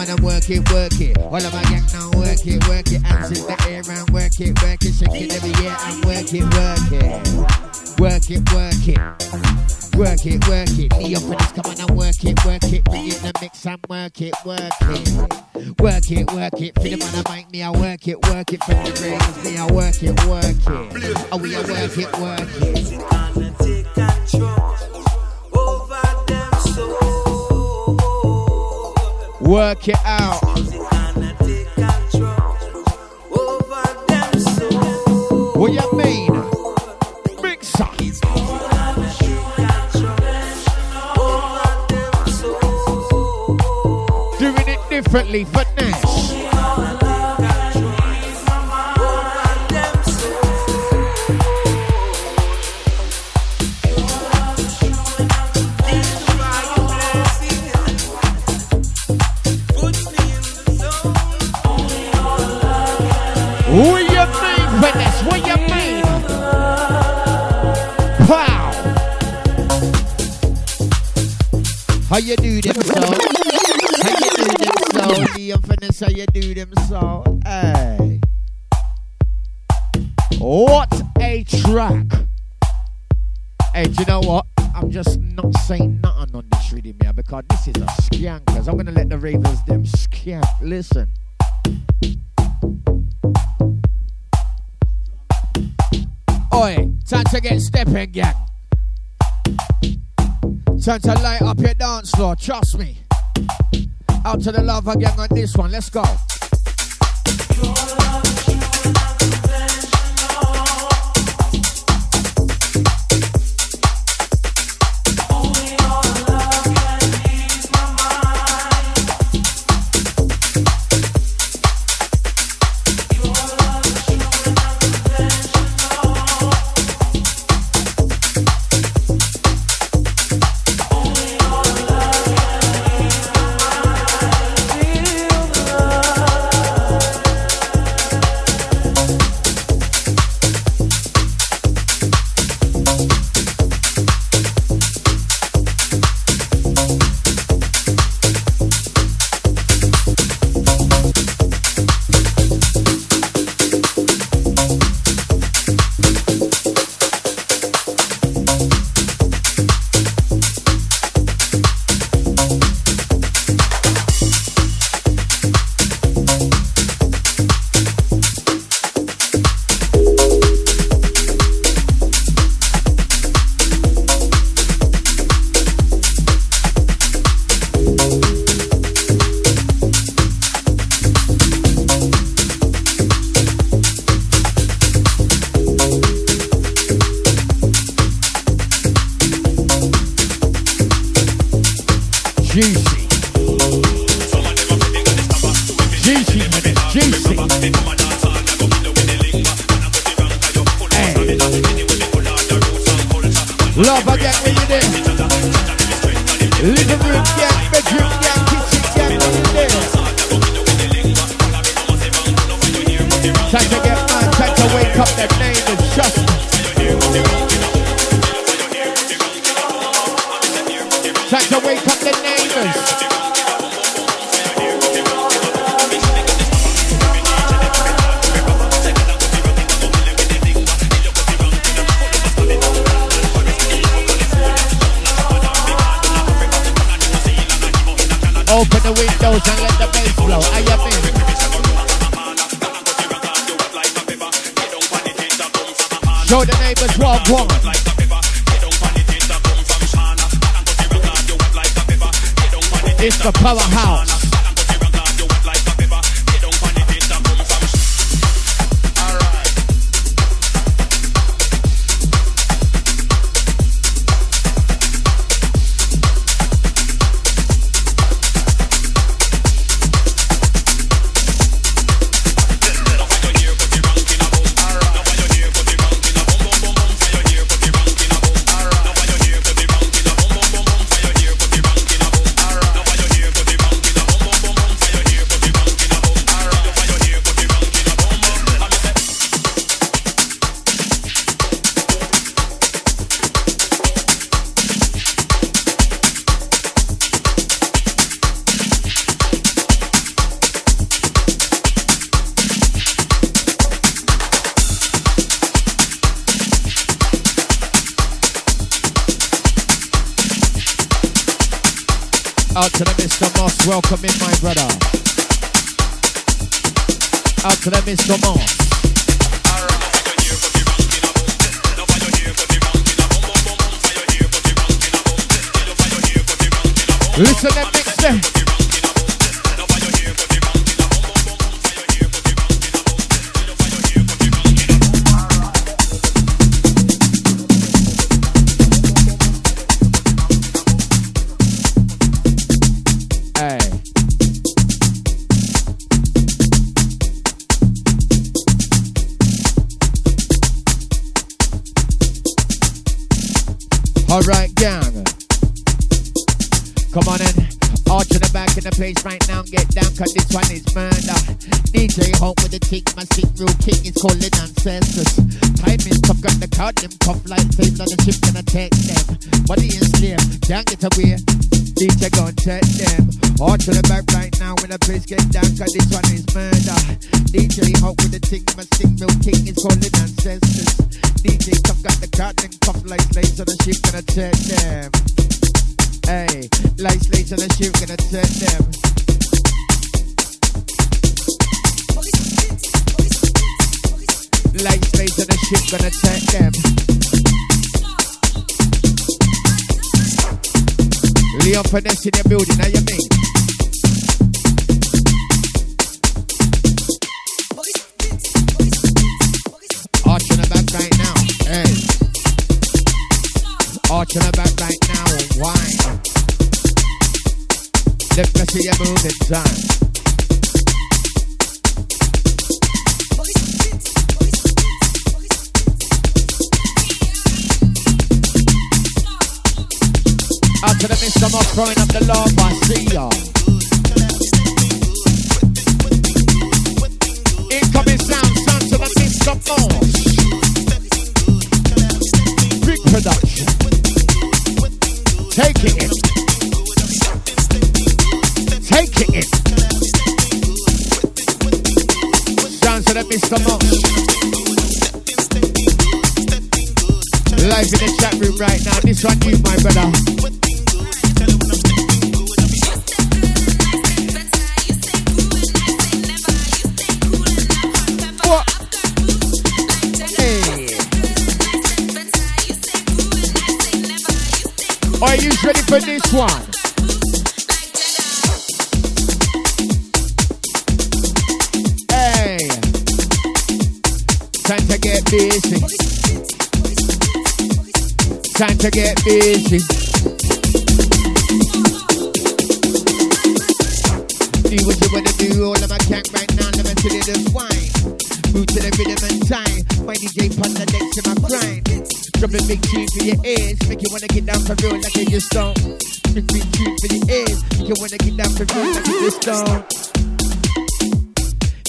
On and work it, work it. All of my gang now work it, work it. Hands in the air and work it, work it. Shake it every year and work it, work it. Work it, work it. Work it, work it. Me up and come on and work it, work it. Bring in the mix and work it, work it. Work it, work it. For the man I make me, I work it, work it. For the brains, me, I work it, work it. Oh, we a work it, work it. Work it out. What you mean? Mixer. Doing it differently for Nash. So? Hey. What a track! Hey, do you know what? I'm just not saying nothing on this rhythm here because this is a scankers. I'm gonna let the ravens them skank. Listen. Oi, time to get stepping, gang. Time to light up your dance floor, trust me. Out to the lava gang on this one, let's go. Cause this one is murder. DJ Hope with the tick, my sick real king is calling ancestors. Is tough, got the card, them cuff like on the ship, gonna take them. Body is slim, can't get away. DJ gon' check them. Arch in the back right now when the place get down, cause this one is murder. DJ Hope with the tick, my sick real king is calling ancestors. DJ tough, got the card, them cuff like slaves on the ship, gonna check them. Hey, like the ship, gonna check them. Like slaves on the ship, gonna check them. Leon Finesse in your building, how you mean? Arch on the back right now, hey. Arch on the back right now, wine. Let me see you moving time. To the Mr. Moss throwing up the love, I see ya. Incoming sound, sound to the Mr. Moss. Big production. Take it in. Take it. Sound to the Mr. Moss. Live in the chat room right now. This one you, my brother. One? Hey. Time to get busy. Time to get busy. Do what you wanna do, all of my can't right now, never till it is wine. Move to the rhythm and time. My DJ put the next to my grind. Dropping big tune for your ears, make you wanna get down for real like you just don't. Big tune for the ears, you wanna get down for like you just don't.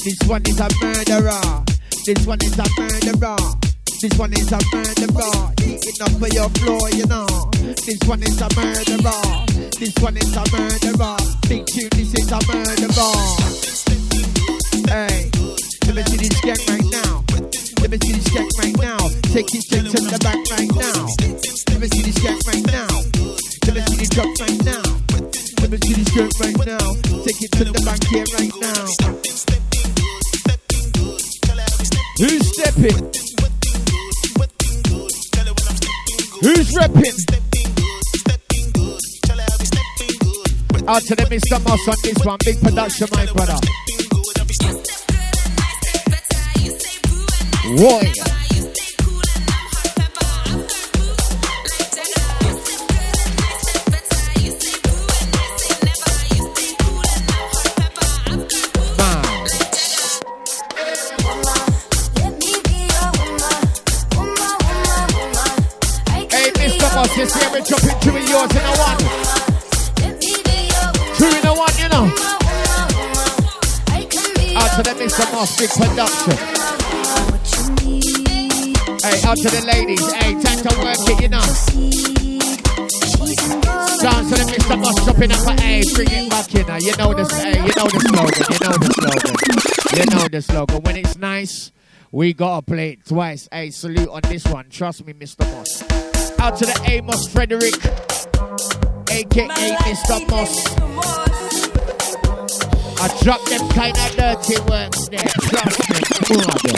This one is a murderer. This one is a murderer. This one is a murderer. Eating up for your floor, you know. This one is a murderer. This one is a murderer. Big tune, this is a murderer. Hey, let me see this gang right now. Let me see this gang right now. Take it straight to the back right now. Let me see this gang right now. Let me see this drop right now. Let me see this drop right now. now. Take it to the bank here right now. Who's stepping? Who's repping? Out to the Mr. Moss on this one, big production, my brother. Warrior. Big production. Hey, out to the ladies. Hey, time to work it, you know. Dance to the Mr. Moss dropping up for a bring it back, you know. You know the hey, you know the slogan, you know the slogan. You know the slogan. When it's nice, we gotta play it twice. Hey, salute on this one. Trust me, Mr. Moss. Out to the Amos Frederick, aka Mr. Moss. I drop them kind of dirty words there. Trust me, mother.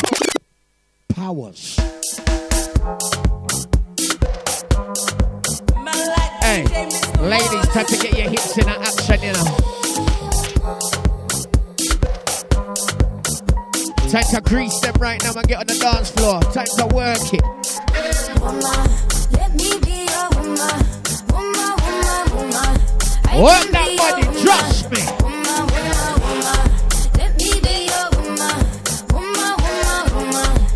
Powers. Hey, ladies, time to get your hips in action, you know. Time to grease them right now and get on the dance floor. Time to work it. Work that body, trust me.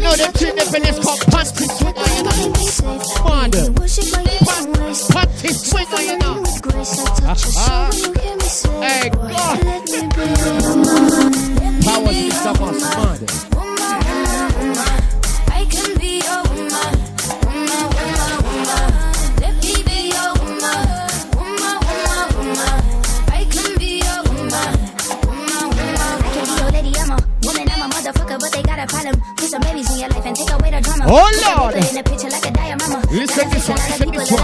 know them three different called panty swinger, you know. Pan- Panty swinger, you know. Ah. Hey, God. Powers, Mr. Moss, Oh, Lord. Listen this one, listen this one.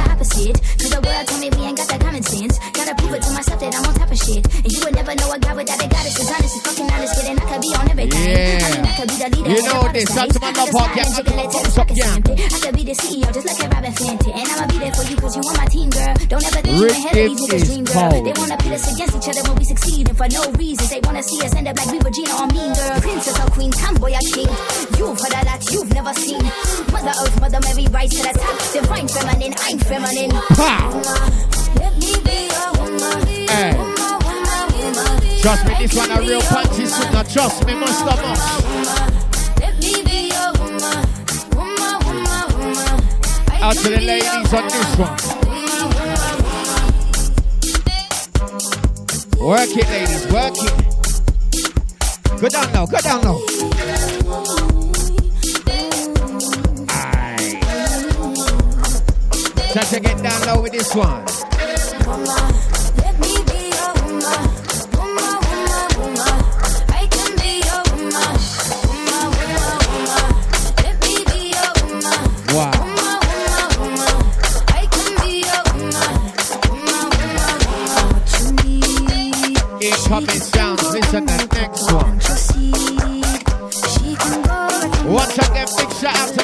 Cause the world told me we ain't got that common sense. Gotta prove it to myself that I'm on top of shit. And you would never know a guy without a goddess. Is honest, is fucking honest, kidding. I could be on everything. I mean, I could be the leader. You know this, that's my love I part, just yeah, smile and jiggle it till what's it's up, like a yeah. stamp. I could be the CEO, just like a Robyn Fenty. And I'ma be there for you cause you on my team, girl. Don't ever think you ahead of these niggas dream, girl. cold. They wanna pit us against each other when we succeed. And for no reasons, they wanna see us end up like we Regina or Mean Girl. Princess or Queen, tomboy or king. You've heard a lot you've never seen. Mother Earth, Mother Mary, rise to the top. Divine feminine, I'm feminine. Let me be. Hey. Trust me, this one a real punchy swinger. Trust me, Mr. Moss. Let me be your woman. Woman, woman, woman. I Out to the ladies on this one. Work it, ladies, work it. Go down now, go down now. Time to get down low with this one. Incoming sounds, listen to the next one. She can go Once again, big shout out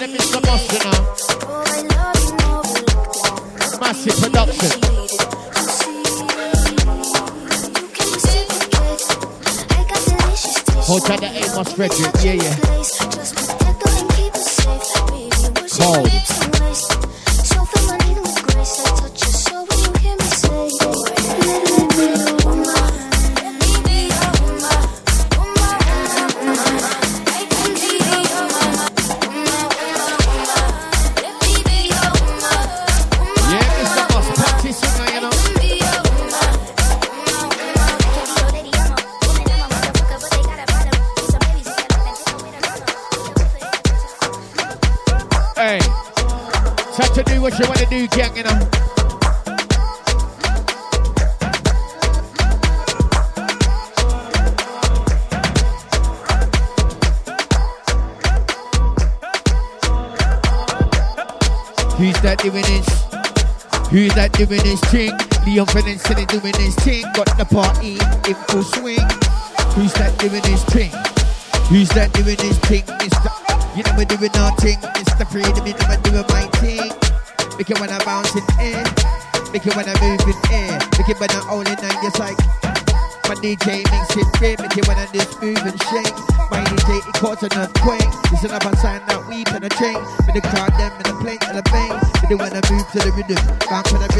DJ makes it great. Make when I just move and shake. My DJ it causes an earthquake. Listen up and sign that we penetrate. With the crowd them and the plane and the bang. Make it when I move to the rhythm. Bounce on the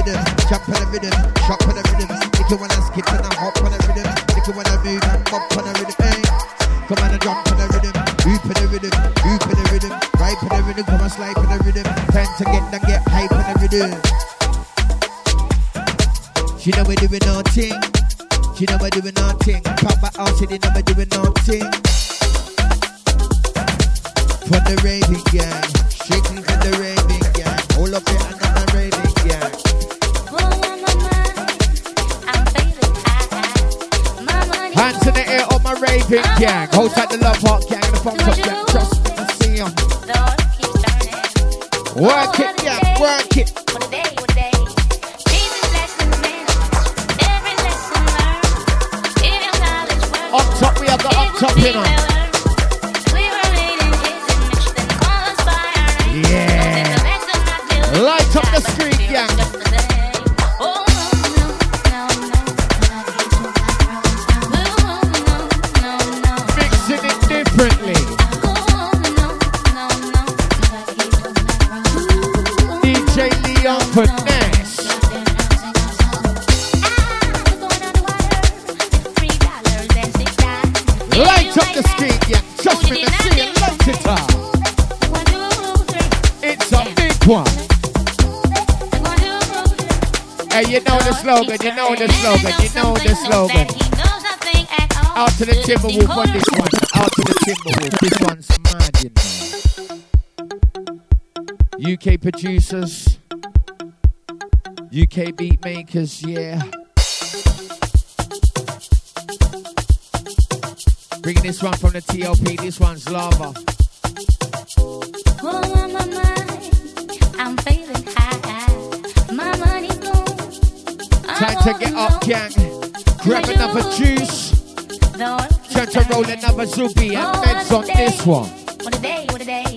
slogan, you know the slogan. Out to the Timberwolf on this one. Out to the Timberwolf. This one's mad, you know. UK producers, UK beat makers, yeah. Bringing this one from the TLP. This one's lava. Oh, my mind. I'm feeling high. Time to get up, gang. Grab another juice. Time to roll another Zubi and meds on this one. What a day, what a day.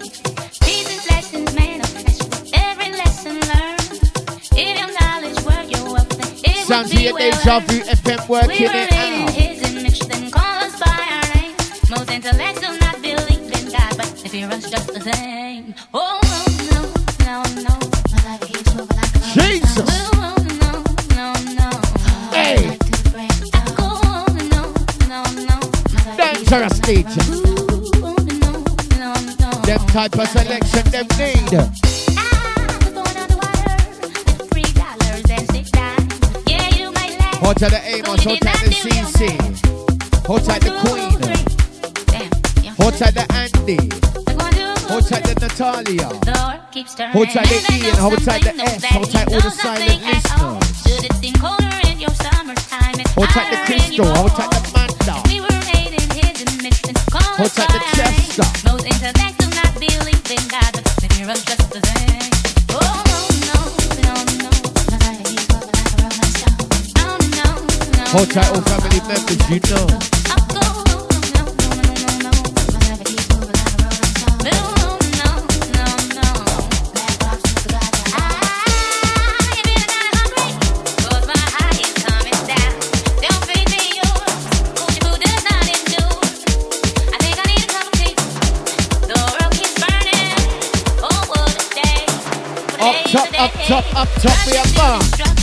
Jesus lessons manifest. Every lesson learned. If your knowledge were your weapon, it Sounds would be here, well Deja earned. Vu FM working we it out. His image, then call us by our name. Most intellects do not believe in God, but they fear us just the same. Oh DJ. Them type of selection them need. Hold tight the Amos, hold tight the CC. Hold tight the Queen. Hold tight the Andy. Hold tight the Natalia. Hold tight the Ian, hold tight the S, hold tight all the silent listeners. Hold tight the Crystal, hold tight the Manda. Hold tight the Chester. Most uh. intellects do not believe in God, but they fear us just the same. Oh no, no, no, no. Hold oh, tight all family members, you know. Oh, top, up top, we are bomb.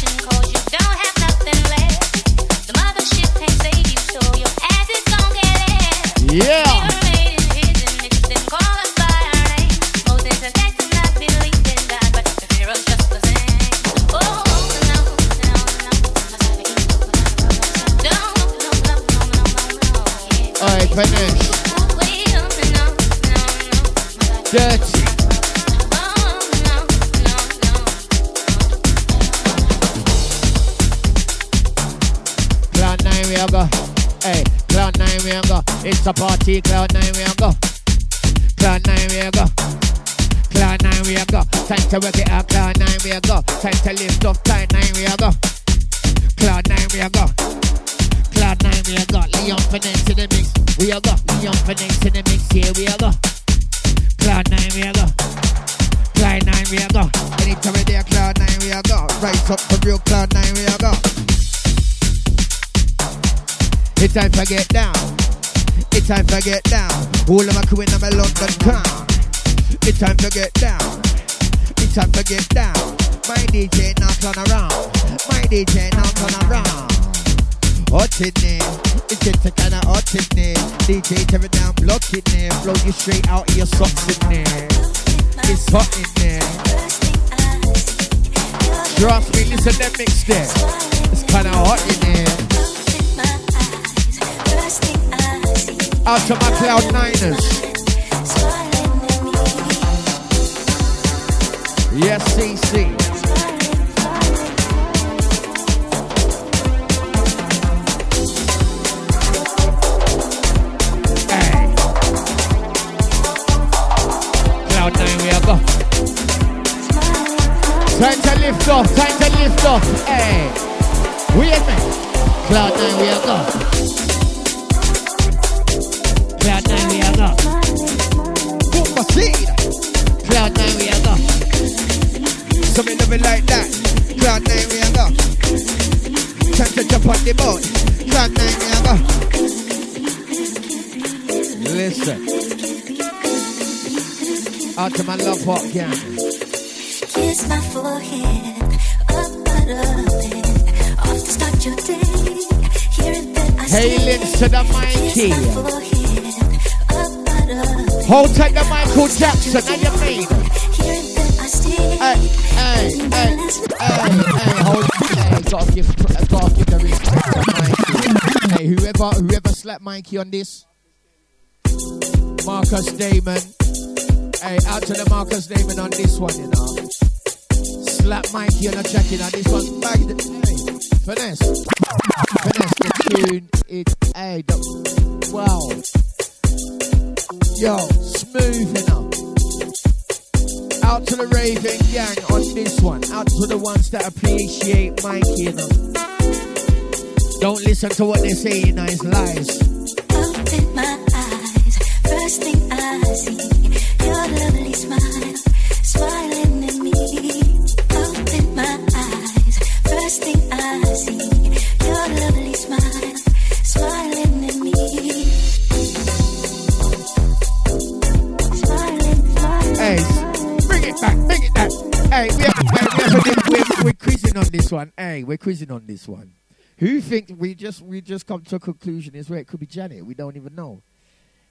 Party, cloud nine we go. Cloud nine we go. Cloud nine we go. Time to work it out, cloud nine we go. Time to lift off, cloud nine we go. Cloud nine we go. Cloud nine we go. Leon Finesse in the mix. We go. Leon Finesse in the mix. Here we go. Cloud nine we go. Cloud nine we go. Anytime we there, cloud nine we go. Rise up for real, cloud nine we go. It's time to get down. It's time to get down. All of my crew in my London town. It's time to get down. It's time to get down. My DJ now turn around. My DJ now turn around. Hot in there. It's just a kind of hot in there. DJ tear it down, block in there. Blow you straight out of your socks in there. It's hot in there. Trust me, listen to mix there. It's kind of hot in there. Out to my cloud niners. Yes, CC. Hey. Cloud nine, we are go. Time to lift off, time to lift off. Hey. A minute. Cloud nine, we are go. Cloud nine, we are go. Put my seed. Cloud nine, we are go. So me love it like that. Cloud nine, we are go. Time to jump on the boat. Cloud nine, we are go. Listen. Out to my love hot gang. Kiss my forehead, up but up it. Off to start your day. Here and then I Hailing to the Mikey. Kiss Hold tight the Michael Jackson, how you mean? Here and then I stay. Hey, hey, hey, hey, hey, hold hey, gotta give, gotta give the respect Mikey. Hey, whoever, whoever slapped Mikey on this, Marcus Damon. Hey, out to the Marcus Damon on this one, you know. Slap Mikey on the jacket on this one. Bag the, hey, finesse. Finesse the tune. It, hey, the, wow. Yo, smooth enough. Out to the Raven gang on this one. Out to the ones that appreciate Mikey, know. Don't listen to what they say, you know, it's lies. Open my eyes. First thing I see, your lovely smile, smiling at me. Open my eyes. First thing I see, your lovely smile, smiling it. Hey, we are, hey, we are, we're, we're quizzing on this one. Hey, we're quizzing on this one. Who thinks we just we just come to a conclusion is where it could be Janet? We don't even know.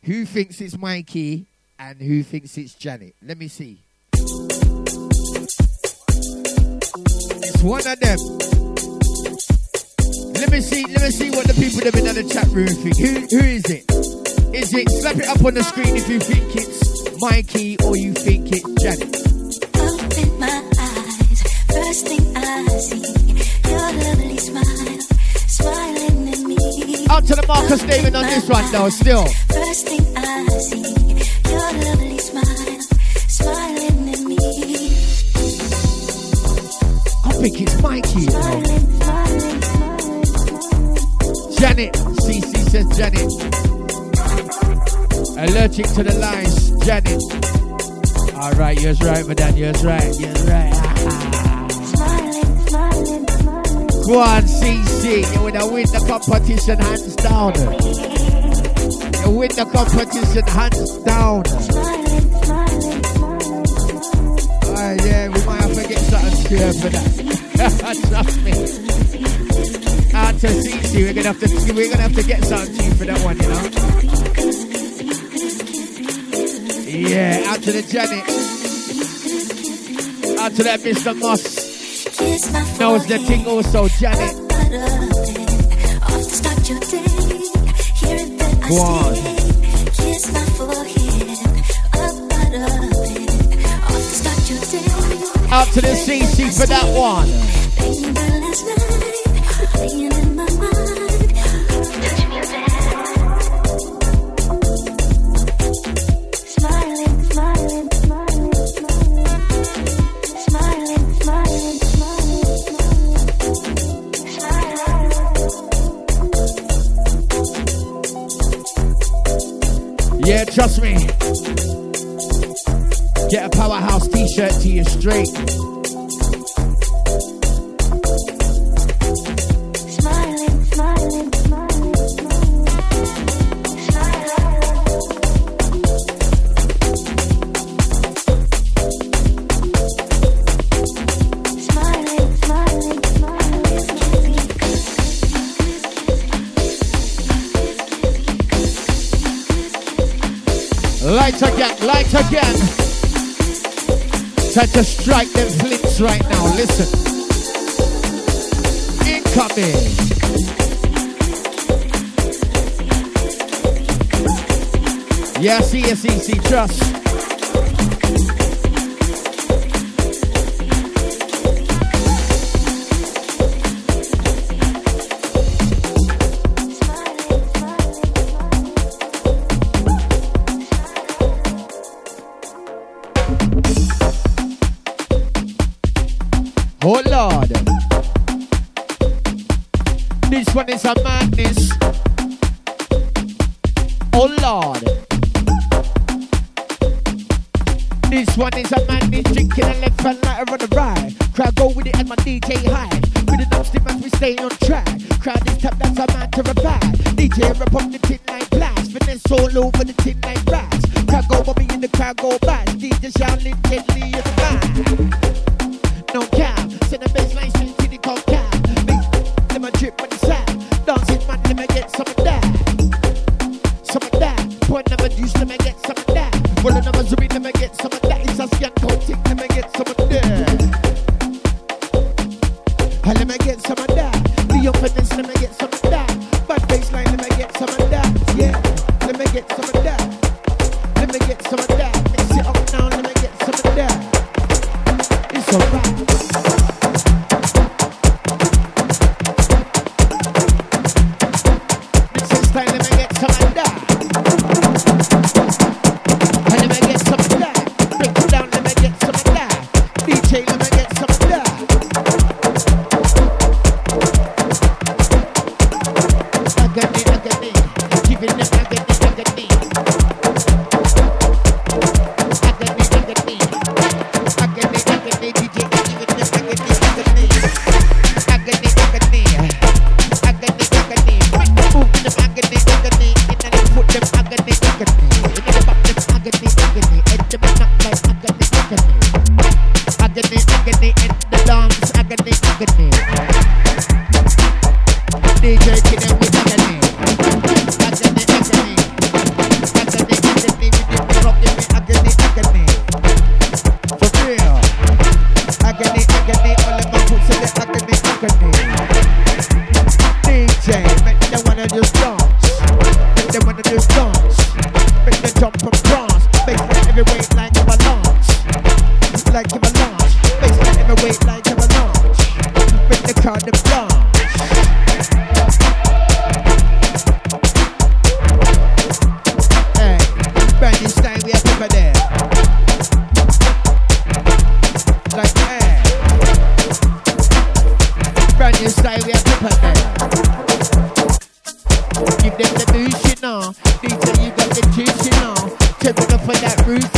Who thinks it's Mikey and who thinks it's Janet? Let me see. It's one of them. Let me see. Let me see what the people that have been in the chat room think. Who who is it? Is it? Slap it up on the screen if you think it's Mikey or you think it's Janet. Out to the Marcus David on this right now, Still. First thing I see, your lovely smile, smiling at me. I think it's Mikey. You know. Janet. CC says Janet. Allergic to the lines, Janet. All right, you're right, madam. You're right. You're right. Go on, CC. You wanna win the competition hands down. You win the competition hands down. Alright, yeah, we might have to get something square for that. Trust me. Out to CC, we're gonna have to we're gonna have to get something cheap for that one, you know. Yeah, out to the Janet. Out to that Mr. Moss. Knows the thing also, Janet. Off to start your day. Here and then I Go on. Kiss my forehead, up but up it. Off to start your day. Out to the CC for that one. Trust me. Get a powerhouse t-shirt to you straight. Time to strike them flips right now. Listen. Incoming. Yes, yes, yes, trust. brand new style, we have to put them. Give them the new you know. Need you got the juice, you know. Tipping up for that roof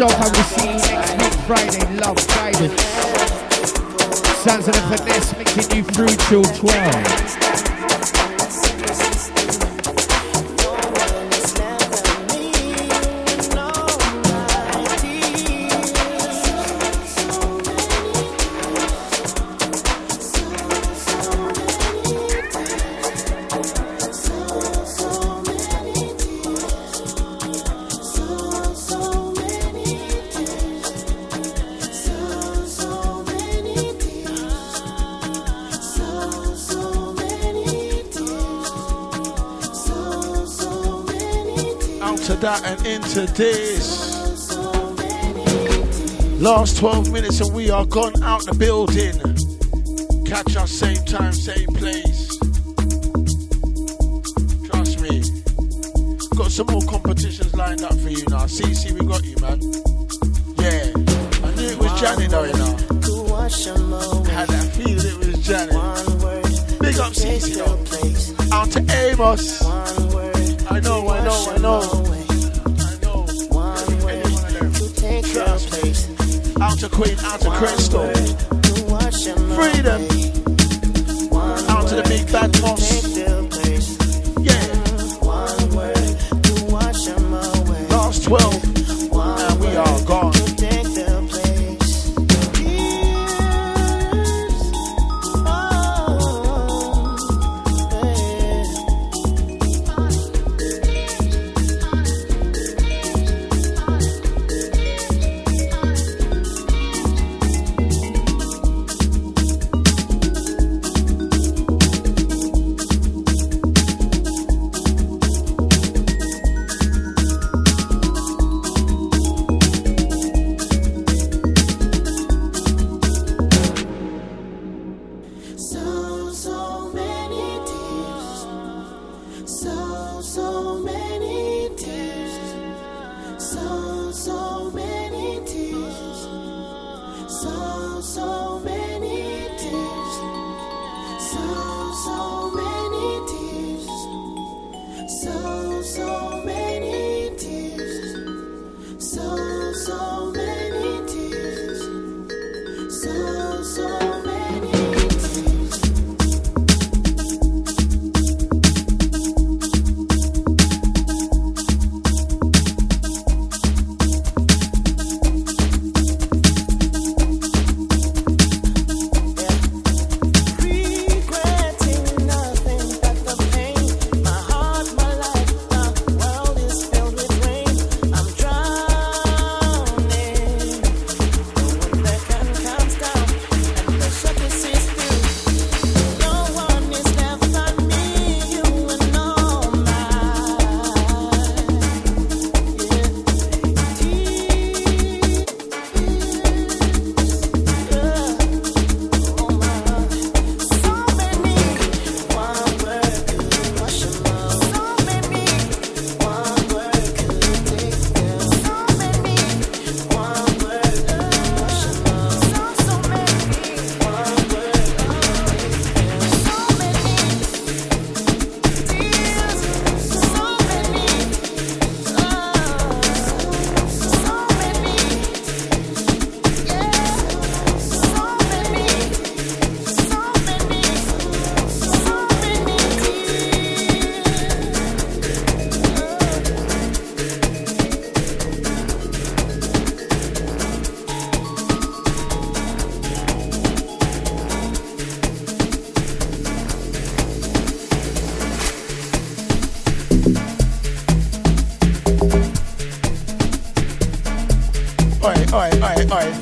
myself, I will see next Friday. Love, Friday. Sounds of the finesse, making you through till 12. Into this. Last 12 minutes and we are gone out the building. Catch us same time, same place. Trust me. Got some more competitions lined up for you now. CC, we got you, man. Yeah. I knew it was Janet though, you know. Had that feeling it was Janet. Big up CC though. Out to Amos. I know, I know, I know. Out to Queen, out to Crystal. Freedom. Out to the big bad boss.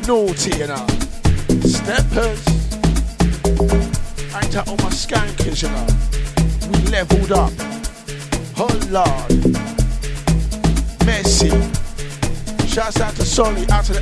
Naughty you know. Steppers. Ain't that all my skankers, you know. We leveled up. Oh Lord. Messi. Shouts out to Solly, out to the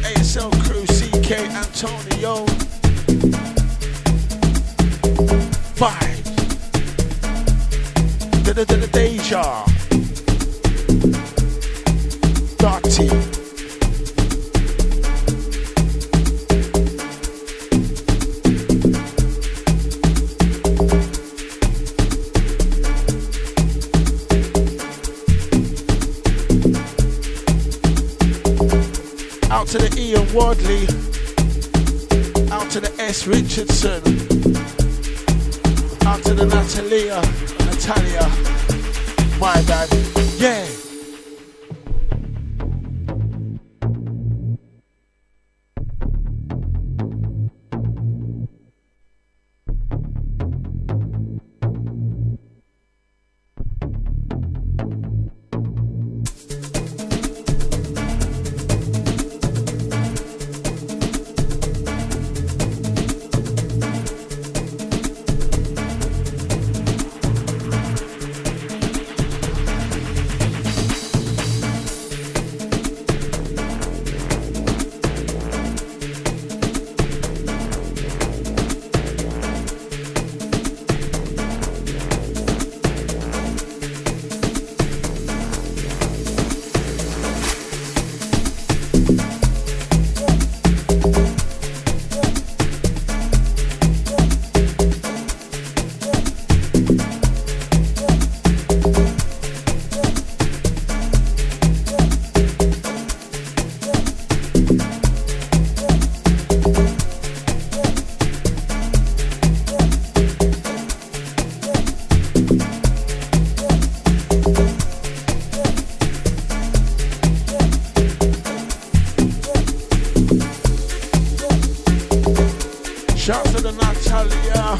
the Natalia.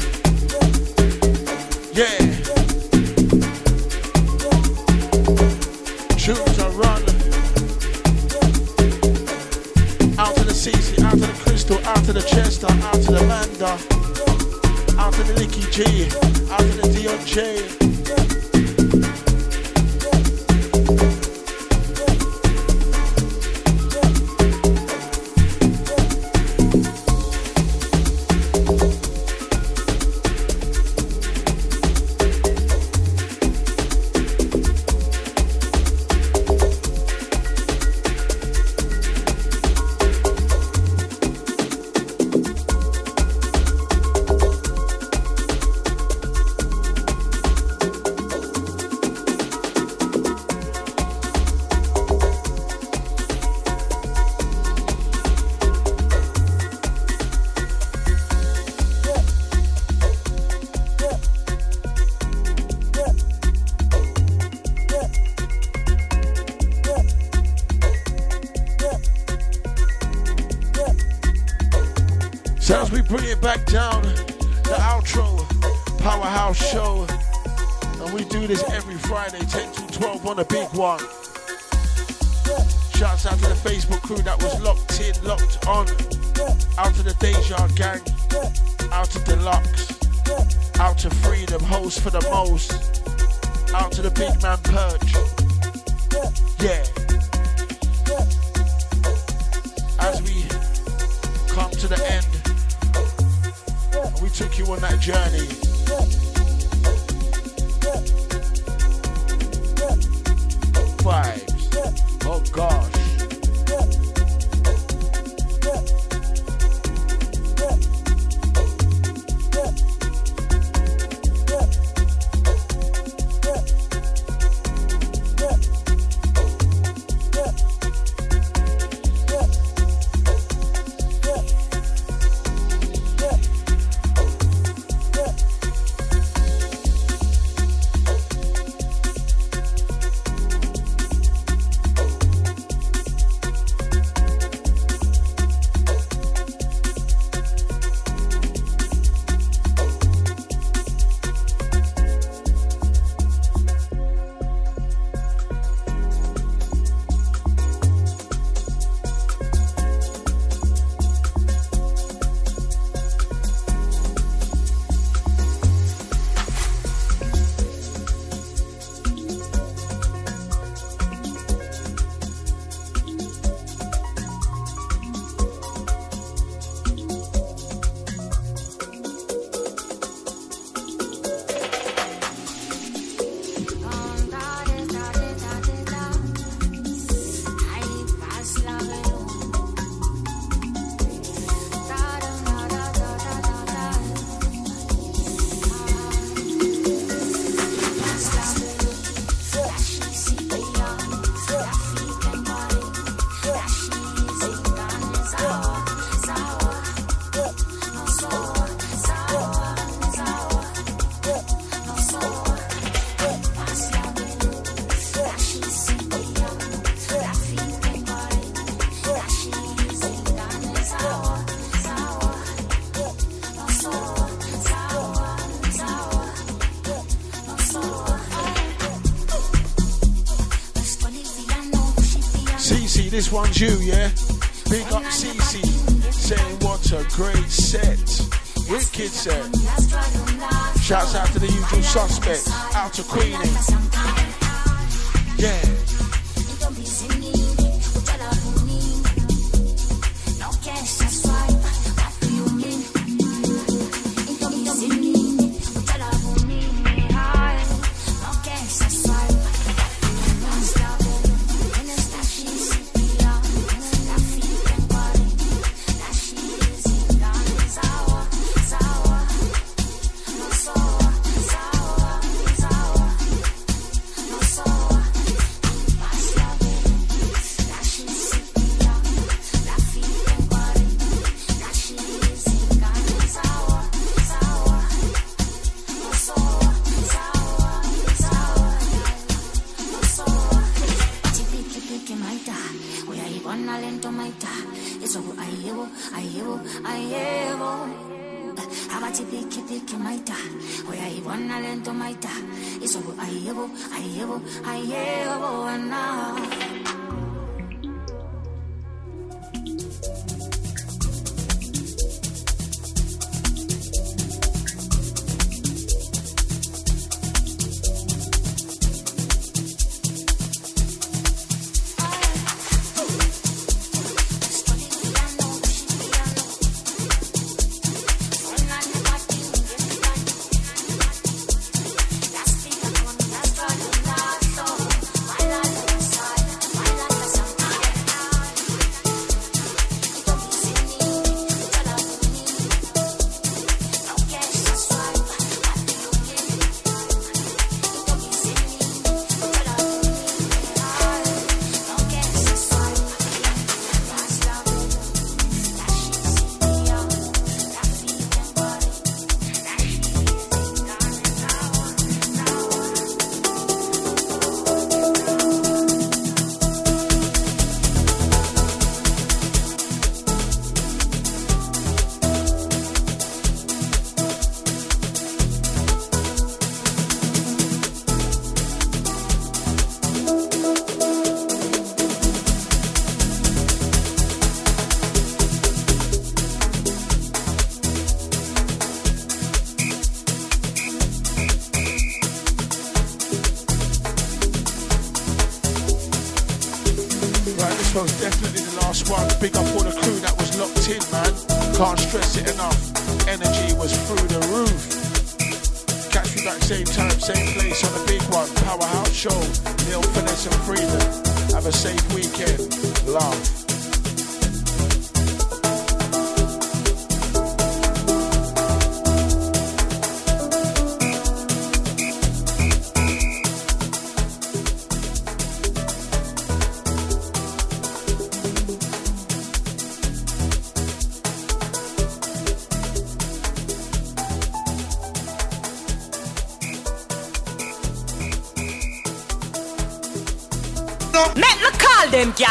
Yeah. Tunes are run. Out to the CC, out to the Crystal, out to the Chester, out to the Manda, out to the Nicky G, out to the Dion this one's you, yeah? Big up Cece, saying what a great set. Wicked set. Shouts out to the usual suspects, out to Queenie. Yeah.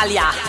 Make